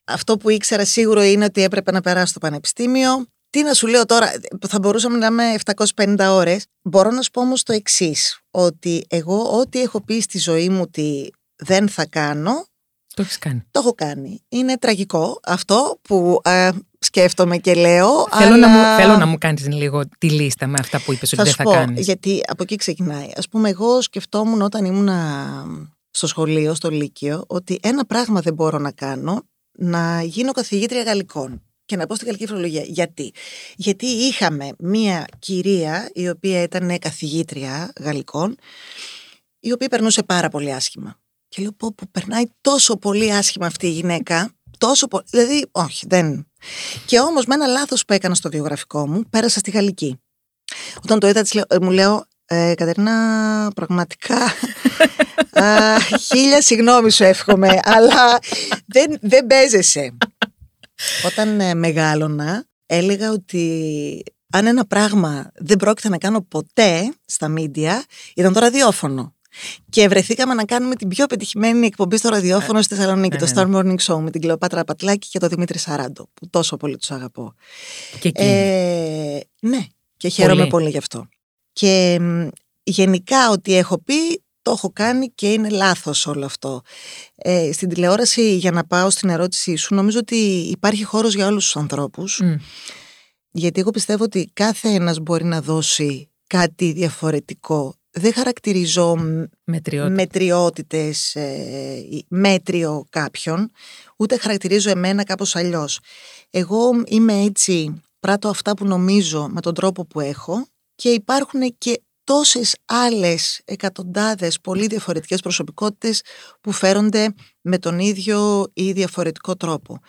αυτό που ήξερα σίγουρο είναι ότι έπρεπε να περάσω στο πανεπιστήμιο. Τι να σου λέω τώρα, θα μπορούσαμε να είμαι 750 ώρες. Μπορώ να σου πω όμως το εξής ότι εγώ ό,τι έχω πει στη ζωή μου ότι δεν θα κάνω, το έχεις κάνει. Το έχω κάνει. Είναι τραγικό αυτό που ε, σκέφτομαι και λέω. Θέλω, αλλά... να μου, θέλω να μου κάνεις λίγο τη λίστα με αυτά που είπες ότι δεν θα κάνεις. Γιατί από εκεί ξεκινάει. Ας πούμε, εγώ σκεφτόμουν όταν ήμουν στο σχολείο, στο Λύκειο, ότι ένα πράγμα δεν μπορώ να κάνω, να γίνω καθηγήτρια γαλλικών και να πω στην γαλλική φιλολογία. Γιατί; Γιατί είχαμε μία κυρία η οποία ήταν καθηγήτρια γαλλικών, η οποία περνούσε πάρα πολύ άσχημα. Και λέω πω, που περνάει τόσο πολύ άσχημα αυτή η γυναίκα, τόσο πολύ, δηλαδή όχι δεν. Και όμως με ένα λάθος που έκανα στο βιογραφικό μου, πέρασα στη γαλλική. Όταν το είδα ε, μου λέω, ε, Κατερίνα, πραγματικά <laughs> α, χίλια συγγνώμη σου εύχομαι, αλλά δεν, δεν παίζεσαι. Όταν ε, μεγάλωνα, έλεγα ότι αν ένα πράγμα δεν πρόκειται να κάνω ποτέ στα μίντια, ήταν το ραδιόφωνο. Και βρεθήκαμε να κάνουμε την πιο πετυχημένη εκπομπή στο ραδιόφωνο στη Θεσσαλονίκη, ναι, το ναι. Star Morning Show, με την Κλεοπάτρα Πατλάκη και τον Δημήτρη Σαράντο, που τόσο πολύ τους αγαπώ. Και εκεί. Ε, ναι, και χαίρομαι πολύ. Πολύ. γι' αυτό. Και μ, γενικά ό,τι έχω πει το έχω κάνει και είναι λάθος όλο αυτό. Ε, στην τηλεόραση, για να πάω στην ερώτησή σου, νομίζω ότι υπάρχει χώρος για όλους τους ανθρώπους. Μμ. Γιατί εγώ πιστεύω ότι κάθε ένας μπορεί να δώσει κάτι διαφορετικό. Δεν χαρακτηρίζω μ, Μετριότητα. μετριότητες, ε, ή μέτριο κάποιον, ούτε χαρακτηρίζω εμένα κάπως αλλιώς. Εγώ είμαι έτσι, πράττω αυτά που νομίζω με τον τρόπο που έχω και υπάρχουν και τόσες άλλες εκατοντάδες πολύ διαφορετικές προσωπικότητες που φέρονται με τον ίδιο ή διαφορετικό τρόπο.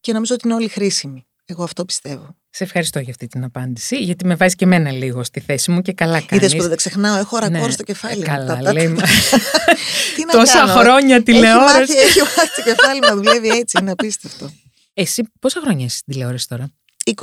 Και νομίζω ότι είναι όλοι χρήσιμοι. Εγώ αυτό πιστεύω. Σε ευχαριστώ για αυτή την απάντηση, γιατί με βάζει και εμένα λίγο στη θέση μου και καλά κάνεις. Είδες που δεν ξεχνάω, έχω ρακόρ Ναι, στο κεφάλι. μου. καλά, Τα- τα- λέει, τα- μα. <laughs> Τι να Τόσα κάνω, χρόνια Έχει τηλεόρασης. μάθει, έχει μάθει το κεφάλι να δουλεύει έτσι, είναι απίστευτο. Εσύ πόσα χρόνια είσαι στην τηλεόραση τώρα, 20.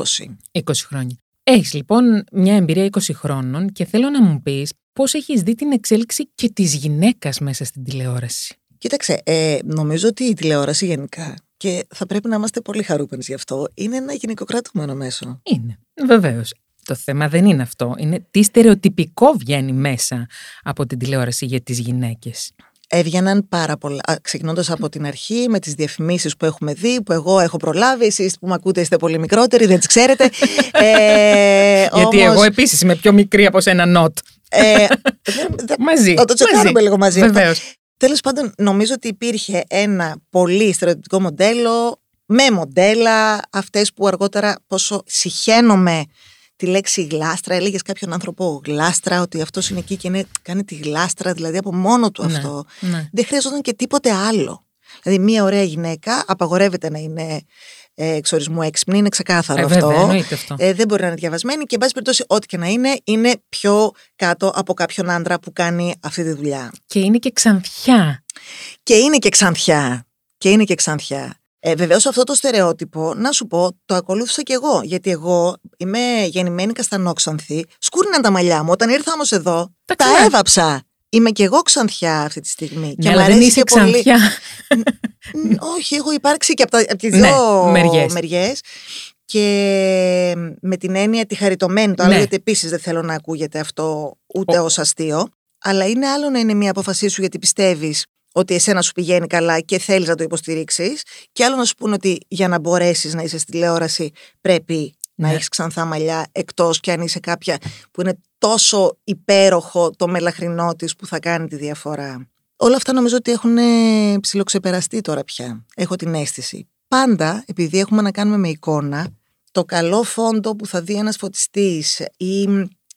20 χρόνια. Έχεις λοιπόν μια εμπειρία 20 χρόνων και θέλω να μου πεις πώς έχεις δει την εξέλιξη και της γυναίκας μέσα στην τηλεόραση. Κοίταξε, ε, νομίζω ότι η τηλεόραση γενικά και θα πρέπει να είμαστε πολύ χαρούμενοι γι' αυτό. Είναι ένα γυναικοκρατούμενο μέσο. Είναι, βεβαίως. Το θέμα δεν είναι αυτό. Είναι τι στερεοτυπικό βγαίνει μέσα από την τηλεόραση για τις γυναίκες. Έβγαιναν πάρα πολλά. Ξεκινώντας από την αρχή με τις διαφημίσεις που έχουμε δει, που εγώ έχω προλάβει. Εσείς που με ακούτε είστε πολύ μικρότεροι, δεν τις ξέρετε. ε, <laughs> Γιατί όμως, εγώ επίσης είμαι πιο μικρή από σένα νότ. Ε, δεν- <laughs> δεν- Μαζί. Θα το τσεκάρουμε λίγο μαζί. αυτό. Βεβαίως. Τέλος πάντων, νομίζω ότι υπήρχε ένα πολύ στερεοτυπικό μοντέλο με μοντέλα, αυτές που αργότερα πόσο συχαίνομαι τη λέξη γλάστρα. Έλεγες κάποιον άνθρωπο γλάστρα, ότι αυτός είναι εκεί και είναι, κάνει τη γλάστρα, δηλαδή από μόνο του Ναι, αυτό. ναι. Δεν χρειαζόταν και τίποτε άλλο. Δηλαδή, μια ωραία γυναίκα απαγορεύεται να είναι ε, εξορισμού έξυπνη, είναι ξεκάθαρο Ε, αυτό. βέβαια, εννοείται αυτό. Ε, δεν μπορεί να είναι διαβασμένη και, εν πάση περιπτώσει, ό,τι και να είναι, είναι πιο κάτω από κάποιον άντρα που κάνει αυτή τη δουλειά. Και είναι και ξανθιά. Και είναι και ξανθιά. Και είναι και ξανθιά. Ε, Βεβαίως αυτό το στερεότυπο, να σου πω, το ακολούθησα κι εγώ. Γιατί εγώ είμαι γεννημένη καστανόξανθη. Σκούριναν τα μαλλιά μου. Όταν ήρθα όμως εδώ, Τα τα ξανά. έβαψα. Είμαι κι εγώ ξανθιά αυτή τη στιγμή. Ναι, και αλλά μ' δεν αρέσει είσαι και πολύ. ξανθιά. Ν- Όχι, έχω υπάρξει και από, τα, από τις Ναι, δύο μεριές. μεριές. Και με την έννοια τη χαριτωμένη, το άλλο Ναι. γιατί επίσης δεν θέλω να ακούγεται αυτό ούτε Ο- ως αστείο. Αλλά είναι άλλο να είναι μια απόφασή σου γιατί πιστεύεις ότι εσένα σου πηγαίνει καλά και θέλεις να το υποστηρίξεις και άλλο να σου πούνε ότι για να μπορέσεις να είσαι στη τηλεόραση πρέπει να Ναι. έχεις ξανθά μαλλιά εκτός και αν είσαι κάποια που είναι τόσο υπέροχο το μελαχρινό της που θα κάνει τη διαφορά. Όλα αυτά νομίζω ότι έχουν ε, ψιλοξεπεραστεί τώρα πια. Έχω την αίσθηση. Πάντα, επειδή έχουμε να κάνουμε με εικόνα, το καλό φόντο που θα δει ένας φωτιστής ή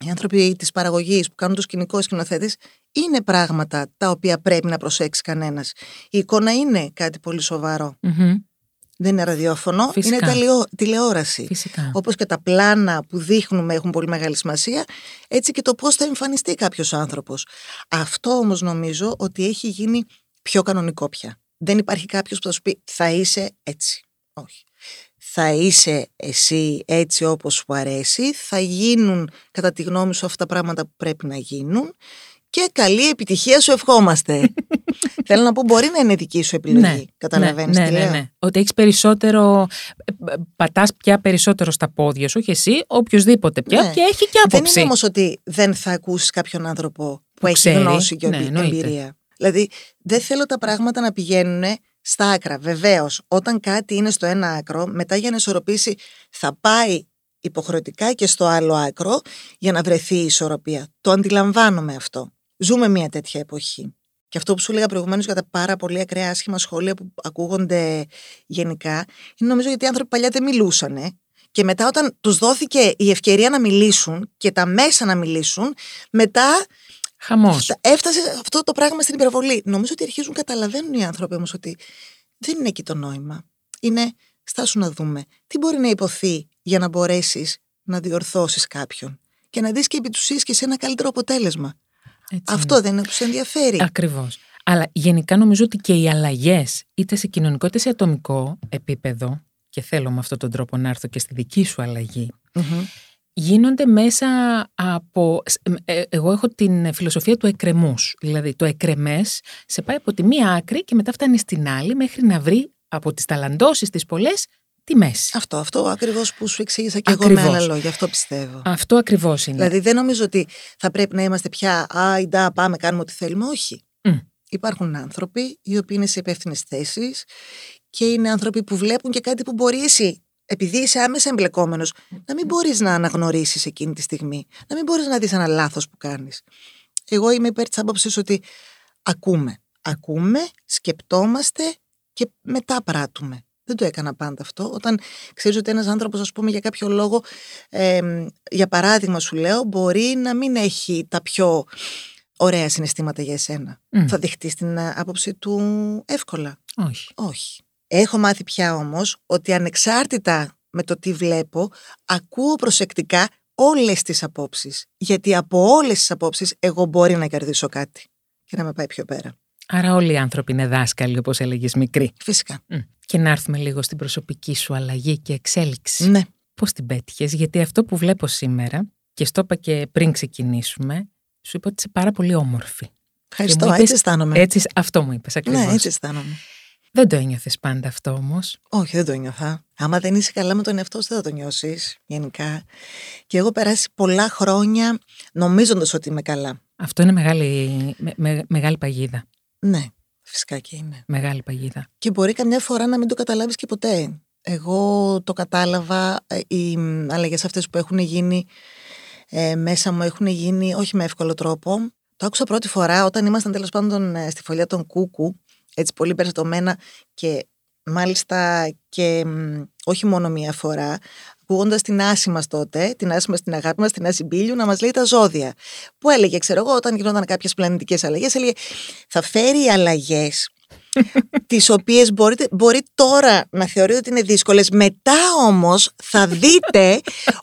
οι άνθρωποι της παραγωγής που κάνουν το σκηνικό σκηνοθέτης είναι πράγματα τα οποία πρέπει να προσέξει κανένας. Η εικόνα είναι κάτι πολύ σοβαρό. Μμμ, Δεν είναι ραδιόφωνο, Φυσικά. είναι ταλαιό- τηλεόραση. Φυσικά. Όπως και τα πλάνα που δείχνουμε έχουν πολύ μεγάλη σημασία, έτσι και το πώς θα εμφανιστεί κάποιος άνθρωπος. Αυτό όμως νομίζω ότι έχει γίνει πιο κανονικό πια. Δεν υπάρχει κάποιος που θα σου πει θα είσαι έτσι. Όχι. Θα είσαι εσύ έτσι όπως σου αρέσει, θα γίνουν κατά τη γνώμη σου αυτά τα πράγματα που πρέπει να γίνουν και καλή επιτυχία σου ευχόμαστε. <laughs> Θέλω να πω μπορεί να είναι δική σου επιλογή. Καταλαβαίνεις ναι, τι ναι, λέω; ναι. Ότι έχεις περισσότερο. ε, ε, Πατάς πια περισσότερο στα πόδια σου, όχι εσύ, οποιοδήποτε πια, Ναι. και έχει και Δεν άποψη. είναι όμως ότι δεν θα ακούσει κάποιον άνθρωπο που, έχει ξέρει. γνώση και Ναι, εμπει- εννοείται. εμπειρία. Δηλαδή, δεν θέλω τα πράγματα να πηγαίνουν στα άκρα. Βεβαίως, όταν κάτι είναι στο ένα άκρο, μετά για να ισορροπήσει, θα πάει υποχρεωτικά και στο άλλο άκρο για να βρεθεί η ισορροπία. Το αντιλαμβάνομαι αυτό. Ζούμε μια τέτοια εποχή. Και αυτό που σου έλεγα προηγουμένως για τα πάρα πολύ ακραία άσχημα σχόλια που ακούγονται γενικά, είναι νομίζω γιατί οι άνθρωποι παλιά δεν μιλούσαν. Και μετά, όταν τους δόθηκε η ευκαιρία να μιλήσουν και τα μέσα να μιλήσουν, μετά Χαμός. φτα- έφτασε αυτό το πράγμα στην υπερβολή. Νομίζω ότι αρχίζουν να καταλαβαίνουν οι άνθρωποι όμως ότι δεν είναι εκεί το νόημα. Είναι, στάσου να δούμε, τι μπορεί να υποθεί για να μπορέσεις να διορθώσεις κάποιον και να δεις και επί του εις και σε ένα καλύτερο αποτέλεσμα. Αυτό δεν είναι που σε ενδιαφέρει. Ακριβώς. Αλλά γενικά νομίζω ότι και οι αλλαγές, είτε σε κοινωνικό είτε σε ατομικό επίπεδο, και θέλω με αυτόν τον τρόπο να έρθω και στη δική σου αλλαγή, Μμμ. γίνονται μέσα από... ε, Εγώ έχω την φιλοσοφία του εκρεμούς. Δηλαδή το εκρεμές σε πάει από τη μία άκρη και μετά φτάνει στην άλλη μέχρι να βρει από τις ταλαντώσεις τις πολλές τη μέση. Αυτό, αυτό ακριβώς που σου εξήγησα και εγώ με άλλα λόγια. Αυτό πιστεύω. Αυτό ακριβώς είναι. Δηλαδή δεν νομίζω ότι θα πρέπει να είμαστε πια Α, ντά, πάμε, κάνουμε ό,τι θέλουμε. Όχι. Μμ. Υπάρχουν άνθρωποι οι οποίοι είναι σε υπεύθυνες θέσεις και είναι άνθρωποι που βλέπουν και κάτι που μπορεί εσύ, επειδή είσαι άμεσα εμπλεκόμενος, να μην μπορείς να αναγνωρίσεις εκείνη τη στιγμή. Να μην μπορείς να δεις ένα λάθος που κάνεις. Εγώ είμαι υπέρ της άποψης ότι ακούμε. Ακούμε, σκεπτόμαστε και μετά πράττουμε. Δεν το έκανα πάντα αυτό. Όταν ξέρεις ότι ένας άνθρωπος, ας πούμε, για κάποιο λόγο, ε, για παράδειγμα, σου λέω, μπορεί να μην έχει τα πιο ωραία συναισθήματα για εσένα. Μμ. Θα δεχτείς την ε, άποψη του εύκολα. Όχι. Όχι. Έχω μάθει πια όμως ότι ανεξάρτητα με το τι βλέπω, ακούω προσεκτικά όλες τις απόψεις. Γιατί από όλες τις απόψεις εγώ μπορεί να κερδίσω κάτι και να με πάει πιο πέρα. Άρα όλοι οι άνθρωποι είναι δάσκαλοι, όπως έλεγες μικρή. Φυσικά. Μμ. Και να έρθουμε λίγο στην προσωπική σου αλλαγή και εξέλιξη. Ναι. Πώς την πέτυχες, γιατί αυτό που βλέπω σήμερα, και στο είπα και πριν ξεκινήσουμε, σου είπα ότι είσαι πάρα πολύ όμορφη. Ευχαριστώ. μου Έτσι είπες- αισθάνομαι. Έτσι, αυτό μου είπες ακριβώς. ναι, έτσι αισθάνομαι. Δεν το ένιωθες πάντα αυτό όμως; Όχι, δεν το νιώθα. Άμα δεν είσαι καλά με τον εαυτό σου, δεν θα το νιώσεις γενικά. Και εγώ περάσει πολλά χρόνια νομίζοντας ότι είμαι καλά. Αυτό είναι μεγάλη, με- με- μεγάλη παγίδα. Ναι, φυσικά και είναι. Μεγάλη παγίδα. Και μπορεί καμιά φορά να μην το καταλάβεις και ποτέ. Εγώ το κατάλαβα, ε, οι μ, αλλαγές αυτές που έχουν γίνει ε, μέσα μου έχουν γίνει όχι με εύκολο τρόπο. Το άκουσα πρώτη φορά όταν ήμασταν τέλος πάντων ε, στη φωλιά των Κούκου, έτσι πολύ περιστατωμένα και μάλιστα και μ, όχι μόνο μία φορά, ακούγοντα την Άση μας τότε, την Άση μας, την αγάπη μας, την Άση Μπίλιου, να μας λέει τα ζώδια. Που έλεγε, ξέρω εγώ, όταν γινόταν κάποιες πλανητικές αλλαγές, έλεγε θα φέρει αλλαγές <laughs> τις οποίες μπορείτε, μπορεί τώρα να θεωρείτε ότι είναι δύσκολες μετά όμως θα δείτε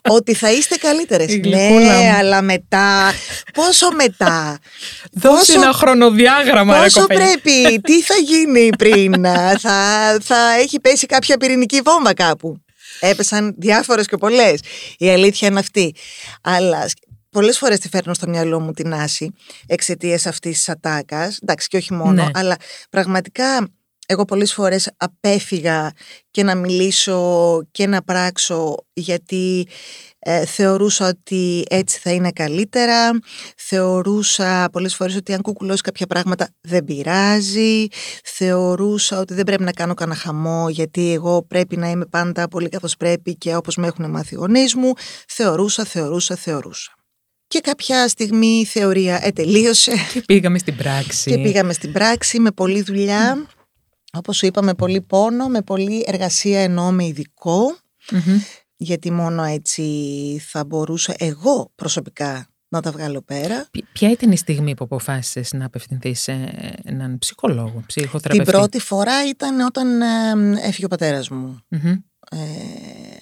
ότι θα είστε καλύτερες Η ναι γλυκούλα μου. αλλά μετά πόσο μετά <laughs> Δώσε Πόσο- ένα χρονοδιάγραμμα, ρε πόσο κοπέλα. πρέπει τι θα γίνει πριν θα, θα έχει πέσει κάποια πυρηνική βόμβα κάπου έπεσαν διάφορες και πολλές η αλήθεια είναι αυτή αλλά Πολλές φορές τη φέρνω στο μυαλό μου την Άση εξαιτίας αυτής της ατάκας. Εντάξει, και όχι μόνο, Ναι. αλλά πραγματικά εγώ πολλές φορές απέφυγα και να μιλήσω και να πράξω γιατί ε, θεωρούσα ότι έτσι θα είναι καλύτερα. Θεωρούσα πολλές φορές ότι αν κουκουλώσεις κάποια πράγματα δεν πειράζει. Θεωρούσα ότι δεν πρέπει να κάνω κανένα χαμό γιατί εγώ πρέπει να είμαι πάντα πολύ καθώς πρέπει και όπως με έχουν μάθει οι γονείς μου. Θεωρούσα, θεωρούσα, θεωρούσα. Και κάποια στιγμή η θεωρία ετελείωσε Και πήγαμε στην πράξη. και πήγαμε στην πράξη με πολλή δουλειά. Όπως σου είπα, με πολύ πόνο, με πολλή εργασία ενώ με ειδικό, Μμμ. γιατί μόνο έτσι θα μπορούσα εγώ προσωπικά να τα βγάλω πέρα. Ποι- Ποια ήταν η στιγμή που αποφάσισες να απευθυνθείς σε έναν ψυχολόγο, Την ψυχοθεραπευτή. πρώτη φορά ήταν όταν ε, έφυγε ο πατέρας μου Μμμ. ε,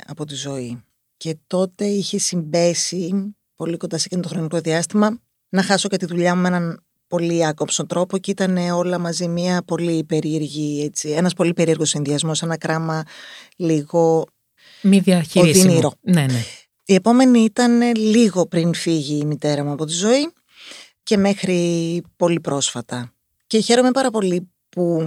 από τη ζωή. Και τότε είχε συμπέσει πολύ κοντά σε εκείνο το χρονικό διάστημα να χάσω και τη δουλειά μου με έναν πολύ άκοψο τρόπο και ήταν όλα μαζί μια πολύ περίεργη, έτσι, ένας πολύ περίεργος συνδυασμός, ένα κράμα λίγο... Μη διαχειρίσιμο. Οδυνηρό. Ναι, ναι. Η επόμενη ήταν λίγο πριν φύγει η μητέρα μου από τη ζωή και μέχρι πολύ πρόσφατα. Και χαίρομαι πάρα πολύ που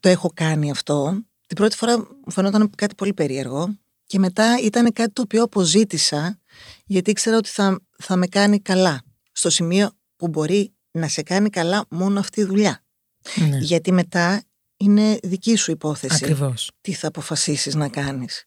το έχω κάνει αυτό. Την πρώτη φορά μου φαινόταν κάτι πολύ περίεργο και μετά ήταν κάτι το οποίο αποζήτησα γιατί ήξερα ότι θα, θα με κάνει καλά στο σημείο που μπορεί να σε κάνει καλά μόνο αυτή η δουλειά. ναι. Γιατί μετά είναι δική σου υπόθεση Ακριβώς. τι θα αποφασίσεις να κάνεις.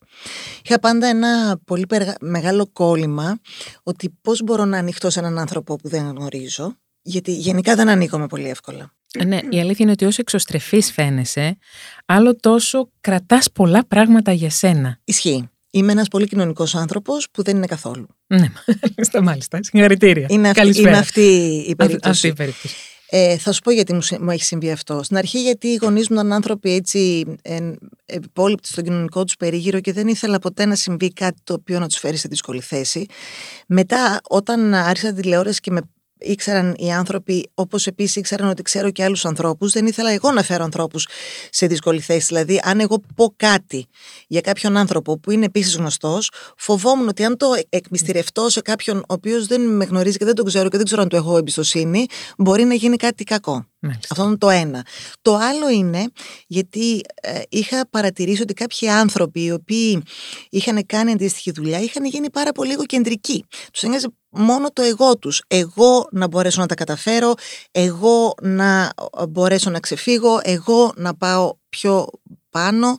Είχα πάντα ένα πολύ περγα- μεγάλο κόλλημα ότι πώς μπορώ να ανοιχτώ σε έναν άνθρωπο που δεν γνωρίζω, γιατί γενικά δεν ανοίγομαι πολύ εύκολα. Ε, Ναι, η αλήθεια είναι ότι όσο εξωστρεφής φαίνεσαι, άλλο τόσο κρατάς πολλά πράγματα για σένα. Ισχύει. Είμαι ένας πολύ κοινωνικός άνθρωπος που δεν είναι καθόλου. Ναι, μάλιστα, μάλιστα. Συγχαρητήρια. Είναι, αυτή, Καλησπέρα. είναι αυτή η Αυ- περίπτωση. Αυτή η περίπτωση. Ε, θα σου πω γιατί μου, συ- μου έχει συμβεί αυτό. Στην αρχή γιατί οι γονείς μου ήταν άνθρωποι έτσι ε, επιπόλοιπτοι στον κοινωνικό τους περίγυρο και δεν ήθελα ποτέ να συμβεί κάτι το οποίο να τους φέρει σε δύσκολη θέση. Μετά όταν άρχισα τη τηλεόραση και με ήξεραν οι άνθρωποι, όπως επίσης ήξεραν ότι ξέρω και άλλους ανθρώπους, δεν ήθελα εγώ να φέρω ανθρώπους σε δύσκολη θέση. Δηλαδή, αν εγώ πω κάτι για κάποιον άνθρωπο που είναι επίσης γνωστός, φοβόμουν ότι αν το εκμυστηρευτώ σε κάποιον ο οποίος δεν με γνωρίζει και δεν τον ξέρω και δεν ξέρω αν του έχω εμπιστοσύνη, μπορεί να γίνει κάτι κακό. Μάλιστα. Αυτό είναι το ένα. Το άλλο είναι γιατί ε, είχα παρατηρήσει ότι κάποιοι άνθρωποι οι οποίοι είχαν κάνει αντίστοιχη δουλειά είχαν γίνει πάρα πολύ εγωκεντρικοί. Τους ένοιαζε μόνο το εγώ τους. Εγώ να μπορέσω να τα καταφέρω, εγώ να μπορέσω να ξεφύγω, εγώ να πάω πιο πάνω.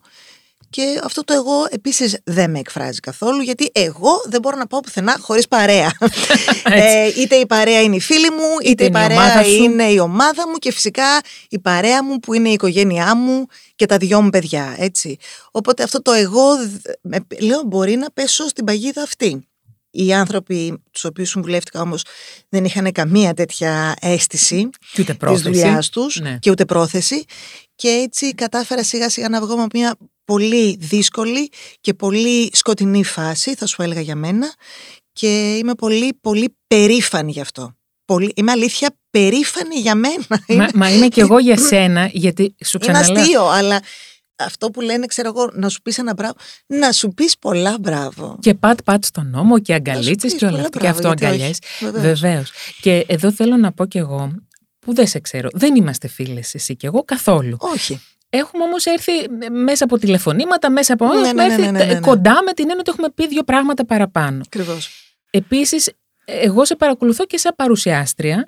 Και αυτό το εγώ επίσης δεν με εκφράζει καθόλου γιατί εγώ δεν μπορώ να πάω πουθενά χωρίς παρέα. <laughs> ε, είτε η παρέα είναι η φίλη μου, είτε, Είτε η είναι η παρέα ομάδα σου. είναι η ομάδα μου και φυσικά η παρέα μου που είναι η οικογένειά μου και τα δυο μου παιδιά, έτσι. Οπότε αυτό το εγώ, δ- με- λέω, μπορεί να πέσω στην παγίδα αυτή. Οι άνθρωποι τους οποίους συμβουλεύτηκα όμως δεν είχαν καμία τέτοια αίσθηση Και ούτε της πρόθεση. δουλειάς τους Ναι. και ούτε πρόθεση και έτσι κατάφερα σιγά σιγά να βγω από μια πολύ δύσκολη και πολύ σκοτεινή φάση θα σου έλεγα για μένα και είμαι πολύ πολύ περήφανη γι' αυτό. Πολύ, είμαι αλήθεια περήφανη για μένα. Μα, Είναι- μα είμαι και εγώ για σένα, γιατί σου είναι ξαναλέω. αστείο, αλλά αυτό που λένε, ξέρω εγώ, να σου πεις ένα μπράβο, να σου πεις πολλά μπράβο. Και πατ πατ στον νόμο και αγκαλίτσες πεις και όλα πολλά αυτά. Και μπράβο, αυτό γιατί όχι. αγκαλιές. Βεβαίως. Βεβαίως. Και εδώ θέλω να πω κι εγώ, που δεν σε ξέρω, δεν είμαστε φίλες εσύ και εγώ καθόλου. Όχι. Έχουμε όμως έρθει μέσα από τηλεφωνήματα, μέσα από. Ναι, έχουμε ναι, ναι, έρθει ναι, ναι, ναι. κοντά με την έννοια ότι έχουμε πει δύο πράγματα παραπάνω. Ακριβώς. Επίσης, εγώ σε παρακολουθώ και σαν παρουσιάστρια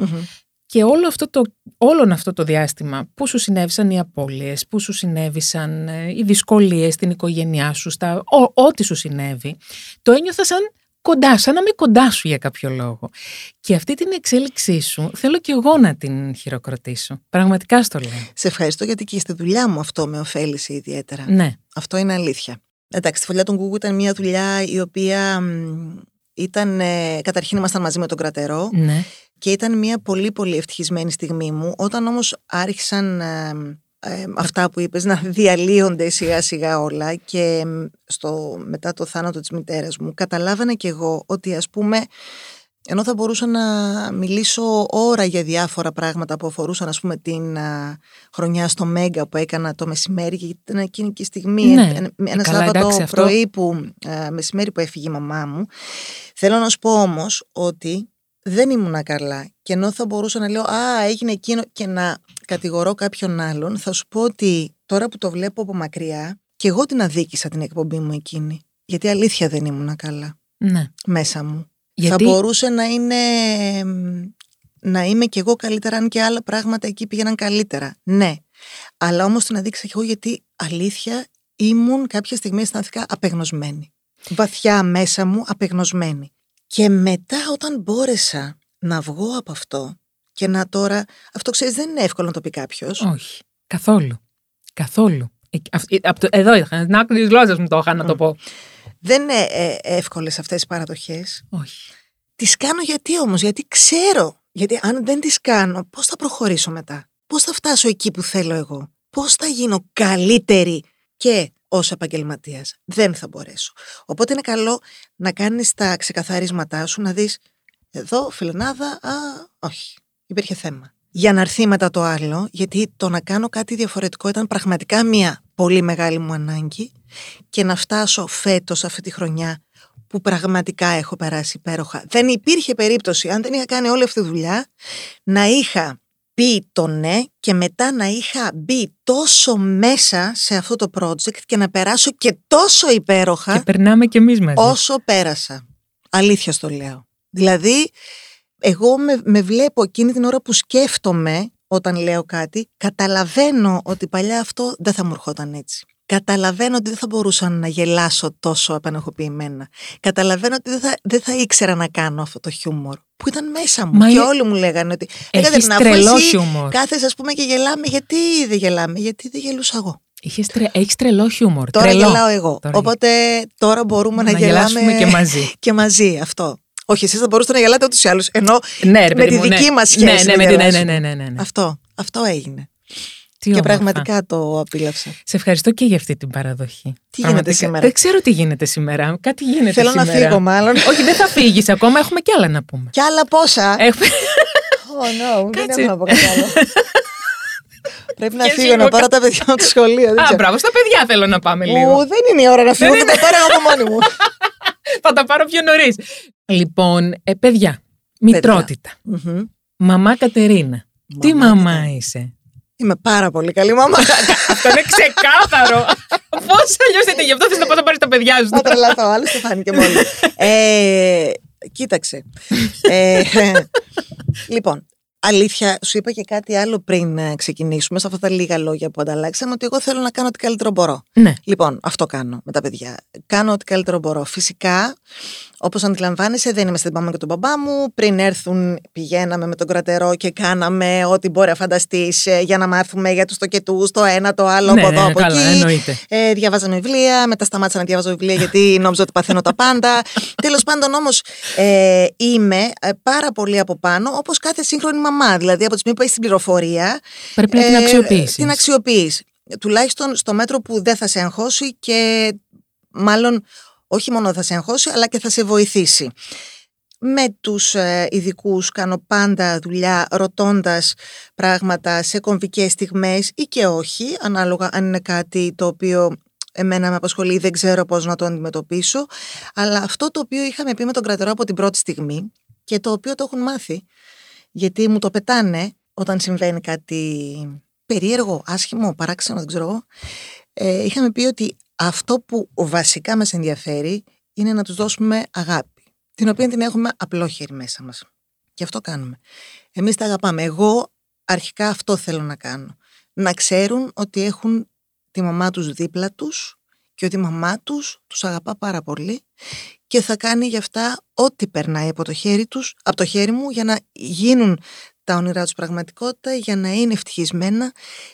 και όλο αυτό το, όλον αυτό το διάστημα που σου συνέβησαν οι απώλειες, που σου συνέβησαν ε, οι δυσκολίες στην οικογένειά σου, στα, ό, ό,τι σου συνέβη, το ένιωθα σαν κοντά, σαν να είμαι κοντά σου για κάποιο λόγο. Και αυτή την εξέλιξή σου θέλω και εγώ να την χειροκροτήσω. Πραγματικά στο λέω. Σε ευχαριστώ γιατί και στη δουλειά μου αυτό με ωφέλησε ιδιαίτερα. Ναι, Αυτό είναι αλήθεια. Εντάξει, τη φωλιά των Google ήταν μια δουλειά η οποία μ, ήταν. ε, καταρχήν ήμασταν μαζί με τον κρατερό ναι. και ήταν μια πολύ πολύ ευτυχισμένη στιγμή μου. Όταν όμως άρχισαν ε, ε, αυτά που είπες να διαλύονται σιγά σιγά όλα και μ, στο, μετά το θάνατο της μητέρας μου καταλάβανα κι εγώ ότι ας πούμε ενώ θα μπορούσα να μιλήσω ώρα για διάφορα πράγματα που αφορούσαν ας πούμε την α, χρονιά στο Μέγκα που έκανα το μεσημέρι και ήταν εκείνη και η στιγμή Ναι. ένα, ένα Καλά, Σάββατο εντάξει, αυτό- πρωί που α, μεσημέρι που έφυγε η μαμά μου θέλω να σου πω όμως ότι δεν ήμουνα καλά και ενώ θα μπορούσα να λέω «Α, έγινε εκείνο» και να κατηγορώ κάποιον άλλον θα σου πω ότι τώρα που το βλέπω από μακριά και εγώ την αδίκησα την εκπομπή μου εκείνη γιατί αλήθεια δεν ήμουνα καλά ναι. μέσα μου Γιατί; θα μπορούσε να είναι μ, να είμαι κι εγώ καλύτερα αν και άλλα πράγματα εκεί πήγαιναν καλύτερα. Ναι. Αλλά όμως την αδείξα κι εγώ γιατί αλήθεια ήμουν κάποια στιγμή αισθάνθηκα απεγνωσμένη. Βαθιά μέσα μου απεγνωσμένη. Και μετά όταν μπόρεσα να βγω από αυτό και να τώρα, αυτό ξέρεις δεν είναι εύκολο να το πει κάποιος. όχι, καθόλου. Καθόλου. Ε, αυ- ε, απ' το- Εδώ είχα, την άκρη της γλώσσας μου το είχα να το Μμ. πω. Δεν είναι ε, εύκολες αυτές οι παραδοχές. Όχι. Τις κάνω γιατί όμως, γιατί ξέρω. Γιατί αν δεν τις κάνω, πώς θα προχωρήσω μετά; Πώς θα φτάσω εκεί που θέλω εγώ; Πώς θα γίνω καλύτερη και ως επαγγελματίας; Δεν θα μπορέσω. Οπότε είναι καλό να κάνεις τα ξεκαθαρίσματά σου, να δεις εδώ φιλενάδα, α, όχι, υπήρχε θέμα. Για να έρθει μετά το άλλο, γιατί το να κάνω κάτι διαφορετικό ήταν πραγματικά μια πολύ μεγάλη μου ανάγκη και να φτάσω φέτος αυτή τη χρονιά που πραγματικά έχω περάσει υπέροχα. Δεν υπήρχε περίπτωση, αν δεν είχα κάνει όλη αυτή τη δουλειά, να είχα πει το ναι και μετά να είχα μπει τόσο μέσα σε αυτό το project και να περάσω και τόσο υπέροχα Και περνάμε κι εμείς μαζί. όσο πέρασα. Αλήθεια στο λέω. Δηλαδή, εγώ με, με βλέπω εκείνη την ώρα που σκέφτομαι όταν λέω κάτι, καταλαβαίνω ότι παλιά αυτό δεν θα μου ερχόταν έτσι. Καταλαβαίνω ότι δεν θα μπορούσα να γελάσω τόσο επανεχοποιημένα. Καταλαβαίνω ότι δεν θα, δεν θα ήξερα να κάνω αυτό το χιούμορ που ήταν μέσα μου. Μα και είναι- όλοι μου λέγανε ότι. «Ε, Έχεις Κατερίνα, αφού τρελό εσύ χιούμορ. Κάθεσαι, ας πούμε, και γελάμε. Γιατί δεν γελάμε, Γιατί δεν γελούσα εγώ. Είχες τρε... Έχεις τρελό χιούμορ. Τώρα τρελό. γελάω εγώ. Τώρα Οπότε τώρα μπορούμε να, να γελάμε γελάσουμε και μαζί. <laughs> και μαζί αυτό. Όχι, εσείς θα μπορούσατε να γελάτε ούτως ή άλλως. Ενώ Ναι, ρε, με παιδί τη μου, ναι. δική μας Ναι, σχέση ναι, να με την- ναι, ναι, γελάσουμε. ναι, ναι, ναι, ναι. αυτό, αυτό έγινε. Τι και όμορφα. πραγματικά το απίλαυσα. Σε ευχαριστώ και για αυτή την παραδοχή. Τι Πραγματικά. γίνεται σήμερα; Δεν ξέρω τι γίνεται σήμερα. Κάτι γίνεται Θέλω να σήμερα. φύγω, μάλλον. Όχι, δεν θα φύγεις ακόμα. Έχουμε κι άλλα να πούμε. Κι άλλα πόσα; Έχουμε... <laughs> Oh no, δεν Κάτσε. έχω να πω κάτι άλλο. <laughs> Πρέπει να Και φύγω εσύ να μου πάρω τα παιδιά μου από το σχολείο. δεν Α, ξέρω. μπράβο, στα παιδιά θέλω να πάμε λίγο. Ου, δεν είναι η ώρα να φύγω και τα πάρω από μόνη μου. <laughs> <laughs> Θα τα πάρω πιο νωρίς. Λοιπόν, ε, παιδιά, μητρότητα. Μμμ. Μαμά Κατερίνα. Τι Μαμά μαμά είσαι; Είμαι πάρα πολύ καλή μαμά. <laughs> Αυτό είναι ξεκάθαρο. <laughs> Πώς αλλιώς δεν γι' αυτό θες να πα να πάρεις τα παιδιά σου; Θα τρελαθώ, άλλος το φάνηκε μόνος. Ε, κοίταξε. Ε, λοιπόν, αλήθεια, σου είπα και κάτι άλλο πριν ε, ξεκινήσουμε, σε αυτά τα λίγα λόγια που ανταλλάξαμε, ότι εγώ θέλω να κάνω ό,τι καλύτερο μπορώ. Ναι. Λοιπόν, αυτό κάνω με τα παιδιά. Κάνω ό,τι καλύτερο μπορώ. Φυσικά, όπως αντιλαμβάνεσαι, δεν είμαι στην μαμά και τον μπαμπά μου. Πριν έρθουν, πηγαίναμε με τον κρατερό και κάναμε ό,τι μπορεί να φανταστείς για να μάθουμε για τους τοκετούς, το ένα, το άλλο, ναι, από εδώ, ναι, από καλά, εκεί. εννοείται. Ε, διαβάζαμε βιβλία, μετά σταμάτησα να διαβάζω βιβλία γιατί <laughs> νόμιζα ότι παθαίνω τα πάντα. Τέλος πάντων όμως ε, είμαι ε, πάρα πολύ από πάνω όπως κάθε σύγχρονη μαμά. Δηλαδή από τη στιγμή που έχεις την πληροφορία. Πρέπει να την ε, αξιοποιήσεις. Την αξιοποιείς. Τουλάχιστον στο μέτρο που δεν θα σε αγχώσει και μάλλον όχι μόνο θα σε αγχώσει αλλά και θα σε βοηθήσει. Με τους ε, ειδικούς κάνω πάντα δουλειά ρωτώντας πράγματα σε κομβικές στιγμές ή και όχι, ανάλογα αν είναι κάτι το οποίο εμένα με απασχολεί ή δεν ξέρω πώς να το αντιμετωπίσω. Αλλά αυτό το οποίο είχαμε πει με τον κρατερό από την πρώτη στιγμή και το οποίο το έχουν μάθει, γιατί μου το πετάνε όταν συμβαίνει κάτι περίεργο, άσχημο, παράξενο, δεν ξέρω εγώ, ε, είχαμε πει ότι αυτό που βασικά μας ενδιαφέρει είναι να τους δώσουμε αγάπη, την οποία την έχουμε απλόχερη μέσα μας. Και αυτό κάνουμε. Εμείς τα αγαπάμε. Εγώ αρχικά αυτό θέλω να κάνω. Να ξέρουν ότι έχουν τη μαμά τους δίπλα τους και ότι η μαμά τους τους αγαπά πάρα πολύ και θα κάνει γι' αυτά ό,τι περνάει από το χέρι τους, από το χέρι μου για να γίνουν τα όνειρά τους πραγματικότητα, για να είναι ευτυχισμένα,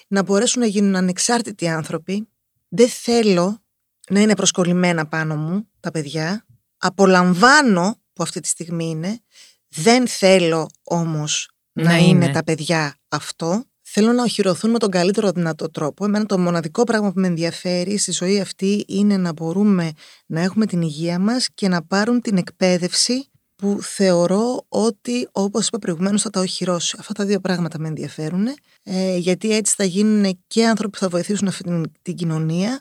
να μπορέσουν να γίνουν ανεξάρτητοι άνθρωποι. Δεν θέλω να είναι προσκολλημένα πάνω μου τα παιδιά. Απολαμβάνω που αυτή τη στιγμή είναι. Δεν θέλω όμως να, Να είναι. είναι. τα παιδιά αυτό. Θέλω να οχυρωθούν με τον καλύτερο δυνατό τρόπο. Εμένα το μοναδικό πράγμα που με ενδιαφέρει στη ζωή αυτή είναι να μπορούμε να έχουμε την υγεία μας και να πάρουν την εκπαίδευση που θεωρώ ότι όπως είπα προηγουμένως θα τα οχυρώσει. Αυτά τα δύο πράγματα με ενδιαφέρουν ε, γιατί έτσι θα γίνουν και άνθρωποι που θα βοηθήσουν αυτή την, την κοινωνία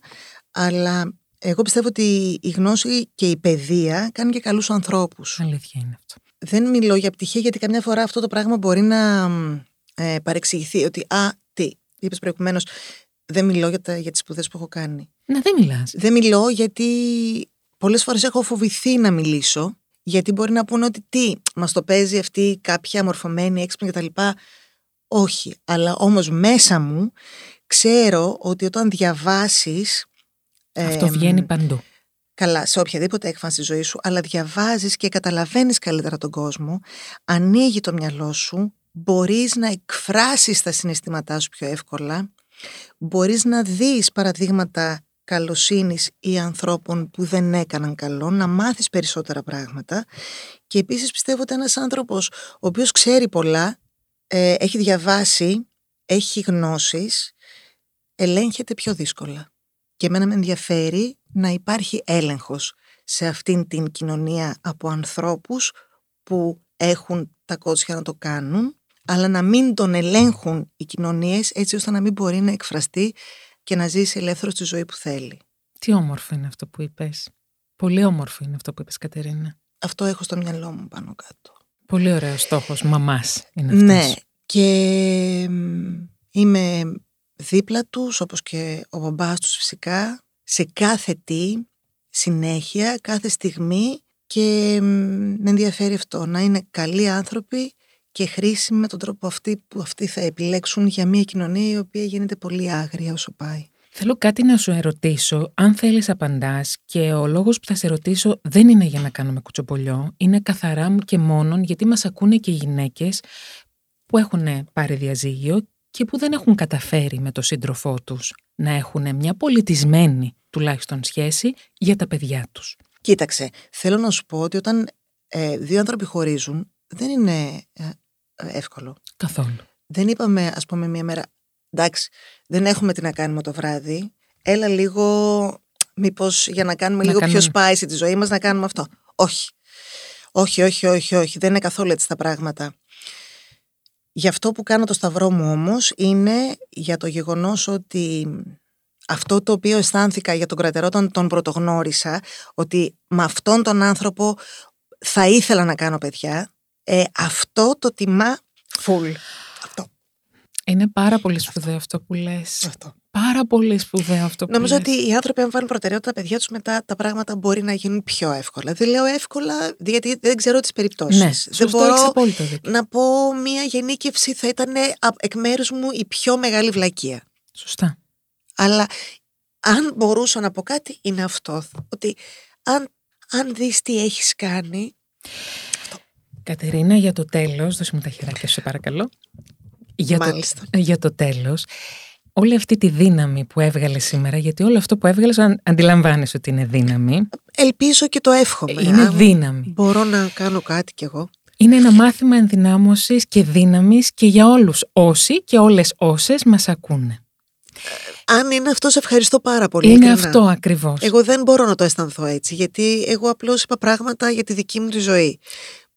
αλλά εγώ πιστεύω ότι η γνώση και η παιδεία κάνει και καλούς ανθρώπους. Αλήθεια είναι αυτό. Δεν μιλώ για πτυχία γιατί καμιά φορά αυτό το πράγμα μπορεί να μ, ε, παρεξηγηθεί ότι α, τι, είπες προηγουμένως δεν μιλώ για, τα, για τις σπουδές που έχω κάνει. Να δεν μιλάς. Δεν μιλώ γιατί πολλές φορές έχω φοβηθεί να μιλήσω γιατί μπορεί να πούνε ότι τι, μας το παίζει αυτή κάποια μορφωμένη, έξυπνη κτλ. Όχι, αλλά όμως μέσα μου ξέρω ότι όταν διαβάσεις Αυτό εμ, βγαίνει παντού. καλά σε οποιαδήποτε έκφανση στη ζωή σου, αλλά διαβάζεις και καταλαβαίνεις καλύτερα τον κόσμο, ανοίγει το μυαλό σου, μπορείς να εκφράσεις τα συναισθήματά σου πιο εύκολα, μπορείς να δεις παραδείγματα καλοσύνης ή ανθρώπων που δεν έκαναν καλό, να μάθεις περισσότερα πράγματα και επίσης πιστεύω ότι ένας άνθρωπος ο οποίος ξέρει πολλά, ε, έχει διαβάσει, έχει γνώσεις, ελέγχεται πιο δύσκολα. Και εμένα με ενδιαφέρει να υπάρχει έλεγχος σε αυτήν την κοινωνία από ανθρώπους που έχουν τα κότσια να το κάνουν, αλλά να μην τον ελέγχουν οι κοινωνίες έτσι ώστε να μην μπορεί να εκφραστεί και να ζήσει ελεύθερος τη ζωή που θέλει. Τι όμορφο είναι αυτό που είπες. Πολύ όμορφο είναι αυτό που είπες Κατερίνα. Αυτό έχω στο μυαλό μου πάνω κάτω. Πολύ ωραίος στόχος. Μαμάς είναι αυτός. Ναι, και μ, είμαι δίπλα τους, όπως και ο μπαμπάς τους φυσικά, σε κάθε τι, συνέχεια, κάθε στιγμή και μ, με ενδιαφέρει αυτό, να είναι καλοί άνθρωποι και χρήσιμοι με τον τρόπο αυτή που αυτοί θα επιλέξουν για μια κοινωνία η οποία γίνεται πολύ άγρια όσο πάει. Θέλω κάτι να σου ερωτήσω, αν θέλεις απαντάς και ο λόγος που θα σε ρωτήσω δεν είναι για να κάνουμε κουτσομπολιό, είναι καθαρά μου και μόνον γιατί μας ακούνε και οι γυναίκες που έχουν πάρει διαζύγιο και που δεν έχουν καταφέρει με τον σύντροφό τους να έχουν μια πολιτισμένη τουλάχιστον σχέση για τα παιδιά τους. Κοίταξε, θέλω να σου πω ότι όταν ε, δύο άνθρωποι χωρίζουν δεν είναι ε, εύκολο. Καθόλου. δεν είπαμε, ας πούμε, μία μέρα, εντάξει, δεν έχουμε τι να κάνουμε το βράδυ, έλα λίγο, μήπως για να κάνουμε Να λίγο κάνουμε- πιο spicy τη ζωή μας, να κάνουμε αυτό. Όχι. Όχι, όχι, όχι, όχι, δεν είναι καθόλου έτσι τα πράγματα. Γι' αυτό που κάνω το σταυρό μου όμως είναι για το γεγονός ότι αυτό το οποίο αισθάνθηκα για τον κρατερό όταν τον πρωτογνώρισα, ότι με αυτόν τον άνθρωπο θα ήθελα να κάνω παιδιά, ε, αυτό το τιμά full. Αυτό. Είναι πάρα πολύ σπουδαίο αυτό που λες. αυτό. Πάρα πολύ σπουδαίο αυτό που Νομίζω λες. ότι οι άνθρωποι, αν βάλουν προτεραιότητα τα παιδιά τους, μετά τα πράγματα μπορεί να γίνουν πιο εύκολα. Δεν λέω εύκολα, γιατί δεν ξέρω τις περιπτώσεις. Ναι, δεν σωστό, έχεις μπορώ απόλυτο δίκιο. να πω μία γενίκευση θα ήταν εκ μέρους μου η πιο μεγάλη βλακεία. Σωστά. Αλλά αν μπορούσα να πω κάτι, είναι αυτό. Ότι αν, αν δεις τι έχεις κάνει, Κατερίνα, για το τέλος, δώσε μου τα χεράκια σου, σε παρακαλώ. Για το, μάλιστα. για το τέλος, όλη αυτή τη δύναμη που έβγαλε σήμερα, γιατί όλο αυτό που έβγαλες αν, αντιλαμβάνεσαι ότι είναι δύναμη, Ελπίζω και το εύχομαι. είναι αν δύναμη. Μπορώ να κάνω κάτι κι εγώ. Είναι ένα μάθημα ενδυνάμωσης και δύναμης και για όλους όσοι και όλες όσες μας ακούνε. Αν είναι αυτό, σε ευχαριστώ πάρα πολύ. είναι ειλικρινά. αυτό ακριβώς. Εγώ δεν μπορώ να το αισθανθώ έτσι, γιατί εγώ απλώς είπα πράγματα για τη δική μου τη ζωή.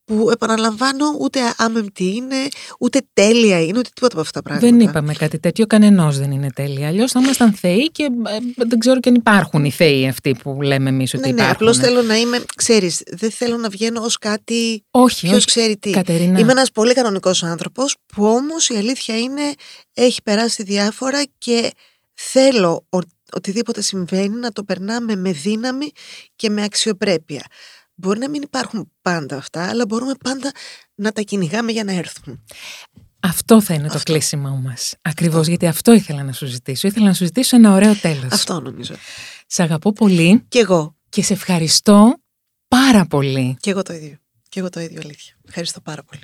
Που επαναλαμβάνω, ούτε άμεμπτη είναι, ούτε τέλεια είναι, ούτε τίποτα από αυτά τα πράγματα. Δεν είπαμε κάτι τέτοιο, κανενός δεν είναι τέλεια. Αλλιώς θα ήμασταν θεοί και ε, δεν ξέρω και αν υπάρχουν οι θεοί αυτοί που λέμε εμείς ότι Ναι, ναι, υπάρχουν. απλώς θέλω να είμαι, ξέρεις, δεν θέλω να βγαίνω ως κάτι. Όχι, Ποιος όχι. ξέρει τι. Κατερίνα, Είμαι ένας πολύ κανονικός άνθρωπος που όμως η αλήθεια είναι έχει περάσει διάφορα και θέλω ο- οτιδήποτε συμβαίνει να το περνάμε με δύναμη και με αξιοπρέπεια. Μπορεί να μην υπάρχουν πάντα αυτά, αλλά μπορούμε πάντα να τα κυνηγάμε για να έρθουν. αυτό θα είναι το Αυτό. κλείσιμο μας. Ακριβώς γιατί αυτό ήθελα να σου ζητήσω. Ήθελα να σου ζητήσω ένα ωραίο τέλος. Αυτό νομίζω. Σε αγαπώ πολύ Κι εγώ. και σε ευχαριστώ πάρα πολύ. Κι εγώ το ίδιο. Κι εγώ το ίδιο, αλήθεια. Ευχαριστώ πάρα πολύ.